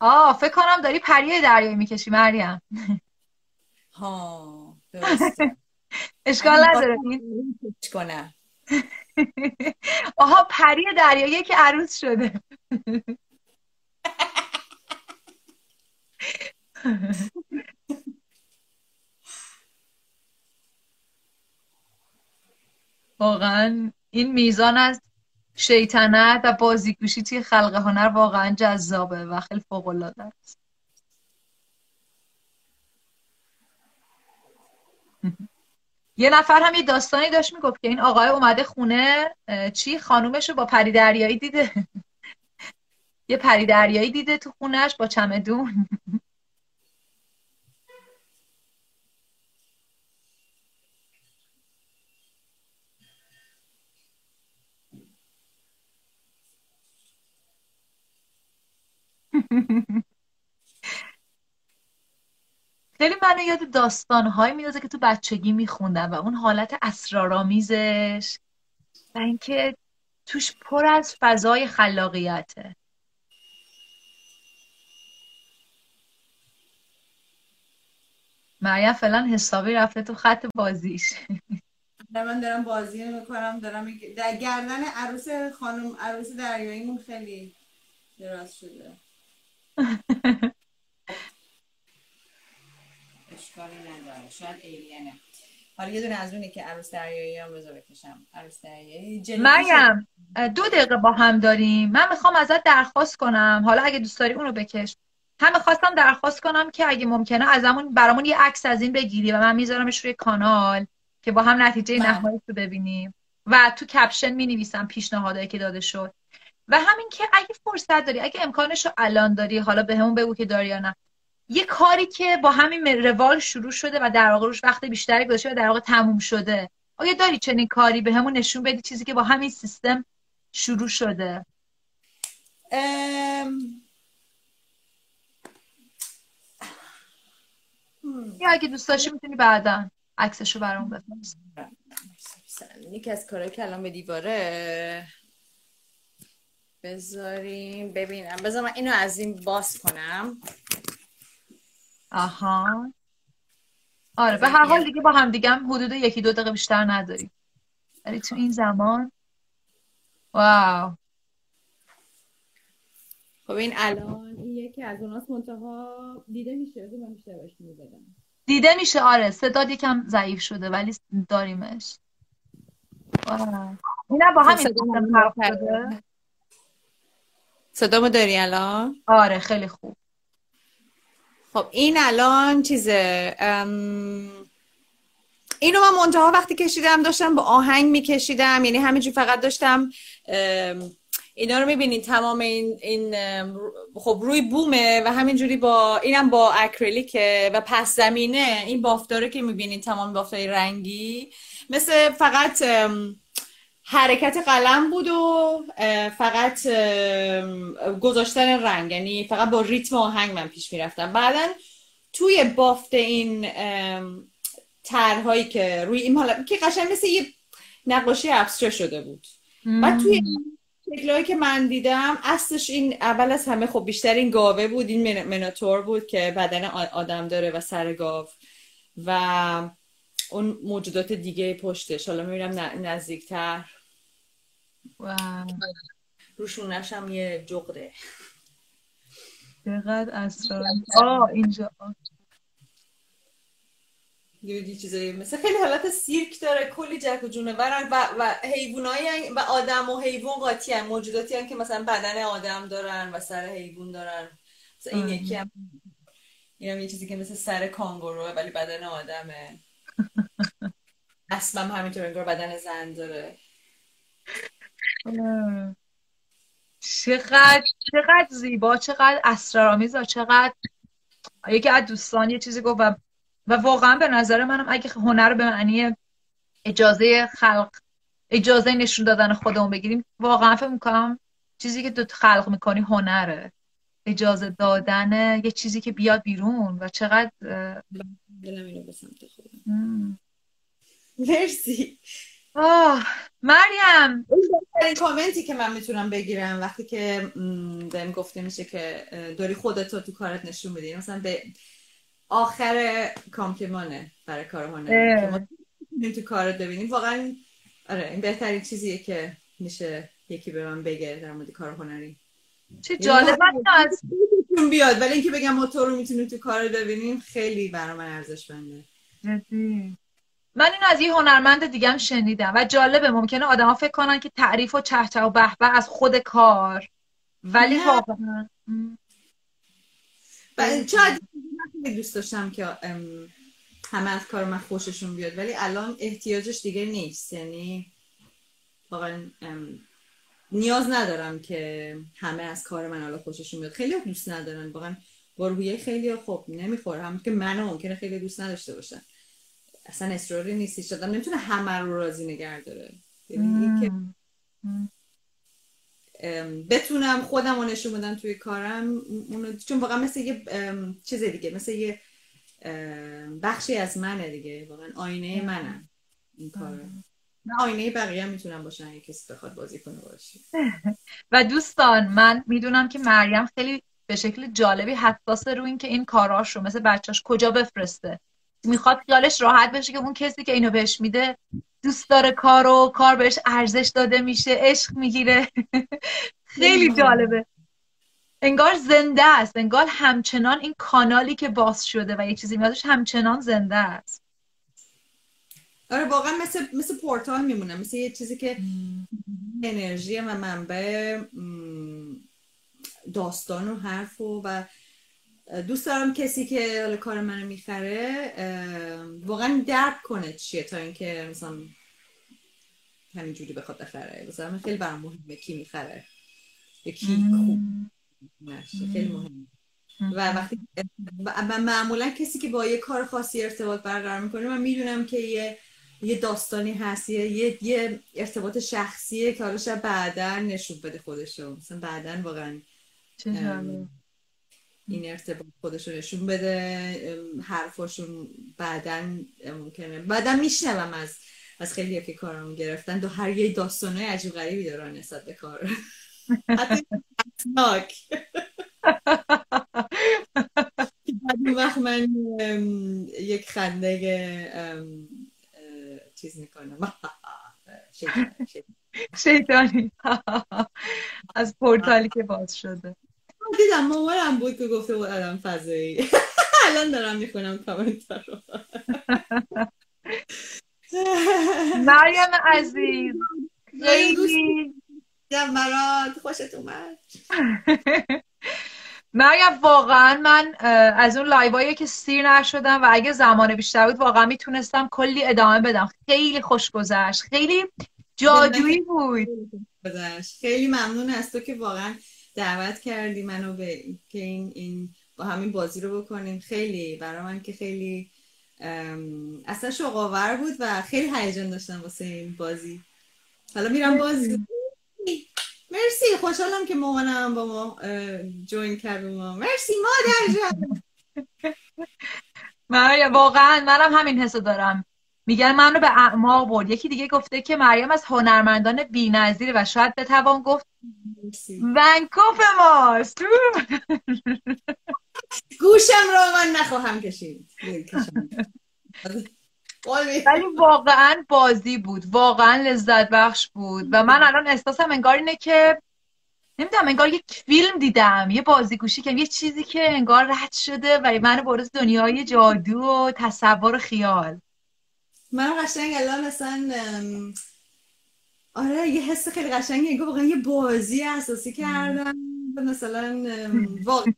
آه فکر کنم داری پریه دریایی می‌کشی مریم.
ها درسته.
اشکال نداره.
کنم.
آها پری دریایی که عروس شده. واقعا این میزان از شیطنت و بازیگوشی توی خلق هنر واقعا جذابه و خیلی فوق العاده است. یه نفر هم یه داستانی داشت می‌گفت که این آقای اومده خونه چی؟ خانومش رو با پری دریایی دیده. یه پری دریایی دیده تو خونهش با چمدون. خیلی منو یاد داستانهایی میندازه که تو بچگی میخوندم و اون حالت اسرارآمیزش و اینکه توش پر از فضای خلاقیته. مریم فعلا حسابی رفته تو خط بازیش.
من دارم بازی می‌کنم دارم در گردن عروس خانم عروس دریاییمون خیلی دراز شده. اشکالی نداره. شاید ایلینه حالا یه دونه از اونی که عروس دریایی هم بذار بکشم. عروس دریایی.
مریم دو دقیقه با هم داریم. من می‌خوام ازت درخواست کنم. حالا اگه دوست داری اونو بکش. هم می‌خواستم درخواست کنم که اگه ممکنه ازمون برامون یه عکس از این بگیری و من میذارمش روی کانال که با هم نتیجه بله. نهایی رو ببینیم. و تو کپشن می نویسم پیشنهادایی که داده شد. و همین که اگه فرصت داری اگه امکانش رو الان داری حالا به همون بگو که داری یا نه. یه کاری که با همین روال شروع شده و در واقع روش وقت بیشتری گذاشته و در واقع تموم شده. آیا داری چنین کاری به همون نشون بدی؟ چیزی که با همین سیستم شروع شده. ام... یا اگه دوست داشتی می‌تونی بعدا عکسشو برام بفرست.
یکی از کارهایی که الان به دیواره بذاریم. ببینم. بذار من اینو از این باز کنم.
آها. آره به هر حال دیگه با هم دیگه هم حدود یکی دو دقیقه بیشتر نداریم ولی تو این زمان واو.
خب این الان این یکی از اوناست منتها دیده میشه من بیشتر میبدم
دیده میشه آره صدا یکم ضعیف شده ولی داریمش. این با همین
شده؟ صدامو داری الان؟
آره خیلی خوب.
خب این الان چیزه ام... اینو من منتها وقتی کشیدم داشتم با آهنگ میکشیدم یعنی همینجور فقط داشتم اینا رو می‌بینید تمام این, این خب روی بومه و همینجوری با اینم با اکریلیکه و پس زمینه این بافتاره که می‌بینید تمام بافتای رنگی مثل فقط حرکت قلم بود و فقط گذاشتن رنگ. یعنی فقط با ریتم آهنگ من پیش می‌رفتم. بعدا توی بافت این طرحهایی که روی این حالا که قشنگ مثل یه نقاشی ابستره شده بود. بعد توی شکلهایی که من دیدم اصلش این اول از همه خب بیشتر این گاوه بود. این مناتور بود که بدن آدم داره و سر گاو و اون موجودات دیگه پشتش. حالا می‌بینم نزدیکتر. روشونش هم یه جغده
چقدر اسرار. آه. اینجا.
یه چیزایی مثل خیلی حالت سیرک داره. کلی جک و جونورن و, و حیوانایی و آدم و حیوان قاطی هم موجوداتی هم که مثلا بدن آدم دارن و سر حیوان دارن. مثلا این یکی هم این هم یه چیزی که مثل سر کانگوروه ولی بدن آدمه. اسبم همینطور انگار بدن زن داره.
چقدر چقدر زیبا چقدر اسرارآمیز چقدر یکی از دوستان یه چیزی گفت و و واقعا به نظر منم اگه هنر به معنی اجازه خلق اجازه نشون دادن خودمون بگیریم واقعا فکر می‌کنم چیزی که تو خلق می‌کنی هنره. اجازه دادن یه چیزی که بیاد بیرون و چقدر
دلم اینو به سمت خودم. مرسی.
آه مریم.
این کامنتی که من می‌تونم بگیرم وقتی که داریم گفته میشه که داری خودت تو کارت نشون بدی مثلا به آخر کامپلیمانه برای کار هنری که ما تو کارت ببینیم. واقعا آره این بهترین چیزیه که میشه یکی به من بگه در مورد کار هنری.
چه یعنی جالب.
از بیاد. ولی اینکه بگم ما تو رو می‌تونیم تو کار ببینیم خیلی برای من ارزش بنده
من این از یه هنرمند دیگه هم شنیدم و جالبه ممکنه آدما فکر کنن که تعریف و چهچه و بهبه از خود کار. ولی واقعا
شاید دوست داشتم که همه از کار من خوششون بیاد ولی الان احتیاجش دیگه نیست. یعنی واقعا نیاز ندارم که همه از کار من الان خوششون بیاد. خیلی دوست ندارن واقعا با خیلی خوب نمی‌خوره. هم که من ممکنه خیلی دوست نداشته باشن. اصلا اصراری نیستی شدم نمی‌تونه همه رو راضی نگه داره. یعنی بتونم خودم رو نشون بدم توی کارم چون واقعا مثل یه چیز دیگه مثل یه بخشی از منه دیگه. واقعا آینه منم این کار نه آینه بقیه هم می‌تونم باشن اگه کسی بخواد بازی کنه باشی
و دوستان من می‌دونم که مریم خیلی به شکل جالبی حساسه رو این که این کاراش رو مثل بچهاش کجا بفرسته. می‌خواد خیالش راحت بشه که اون کسی که اینو بهش میده دوست داره کار و کار بهش ارزش داده میشه عشق می‌گیره. خیلی جالبه. انگار زنده است. انگار همچنان این کانالی که باز شده و یه چیزی میادش همچنان زنده است.
آره واقعا مثل مثل پورتال میمونه. مثل یه چیزی که انرژی و منبع داستان و حرف و, و دوست دارم کسی که کار منو می‌خره واقعا درک کنه چیه تا اینکه مثلا همینجوری بخواد بخره. مثلا خیلی برام مهمه کی می‌خره. کی خوب. خیلی مهمه. و وقتی و معمولا کسی که با یه کار خاصی ارتباط برقرار می‌کنه من می‌دونم که یه یه داستانی هست یه, یه ارتباط شخصیه که حالا شاید بعدا نشون بده خودشو. مثلا بعدا واقعا این ارتباط خودشون نشون بده حرفاشون بعدا ممکنه. بعدا میشنوم از از خیلی که کارم گرفتن. دو هر یه داستانه عجیب غریبی دارن نسبت به کار. حتی وقت من یک خنده چیز می‌کنم.
شیطانی. از پورتالی که باز شده.
دیدم مامانم بود که گفته بود آدم فضایی. الان دارم می‌خونم کامنت رو.
مریم عزیز خیلی
مراد خوشت اومد.
مریم واقعا من از اون لایوایی که سیر نشدم و اگه زمان بیشتر بود واقعا می‌تونستم کلی ادامه بدم. خیلی خوش گذشت. خیلی جادویی بود.
خیلی ممنون از تو که واقعا دعوت کردی منو به که این, این با همین بازی رو بکنیم خیلی برای من که خیلی اصلا شقاور بود و خیلی هیجان داشتم واسه این بازی. حالا میرم بازی. مرسی. خوشحالم که مامانم با ما جوین کرد ما. مرسی. مادر جان.
مریم واقعا منم همین حسو دارم. میگن منو به اعماق برد. یکی دیگه گفته که مریم از هنرمندان بی‌نظیره و شاید بتوان گفت ونکوف ماست
گوشم رو من نخواهم کشید.
ولی واقعا بازی بود. واقعا لذت بخش بود. و من الان احساسم انگار اینه که نمی‌دونم انگار یک فیلم دیدم یه بازیگوشی که یه چیزی که انگار رد شده و من برز دنیای جادو و تصور و خیال.
من قشنگ الان مثلا آره یه حس خیلی قشنگی انگار واقعا یه بازی اساسی کردم مثلا واقعا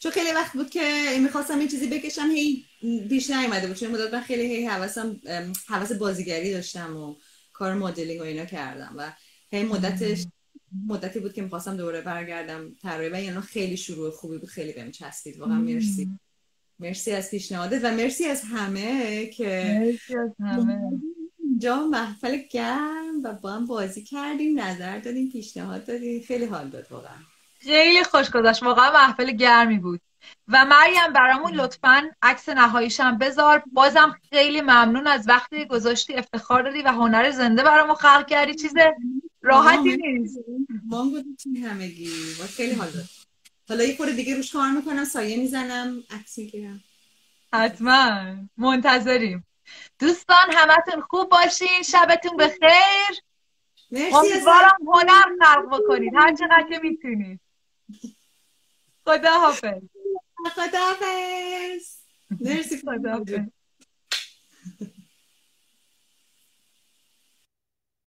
چون خیلی وقت بود که می‌خواستم یه چیزی بکشم هی بیش نیومده بود. چون مدت من خیلی هی حواسم حواس بازیگری داشتم و کار مدلینگ و اینا کردم و هی مدتش مدتی بود که می‌خواستم دوره برگردم تقریبا یعنی خیلی شروع خوبی بود خیلی بهم چسبید. واقعا مرسی. مرسی از پیشنهادت و مرسی از همه که
مرسی از همه.
جا محفل گرم و با هم بازی کردیم نظر دادیم پیشنهاد دادیم. خیلی حال داد واقعا.
خیلی خوش گذشت. واقعا محفل گرمی بود. و مریم برامون لطفا عکس نهاییشم بذار. بازم خیلی ممنون از وقتی گذاشتی افتخار دادی و هنر زنده برامون خلق کردی. چیز راحتی نیست.
ما همگی. خیلی حال داد. حالا یه خورده دیگه روش کار می‌کنم سایه می‌زنم عکس می‌گیرم.
حتما. منتظریم. دوستان همتون خوب باشین. شبتون بخیر. امیدوارم هنر خلق بکنید. هر چقدر که می‌تونید. خدا حافظ
خدا حافظ مرسی.
خدا حافظ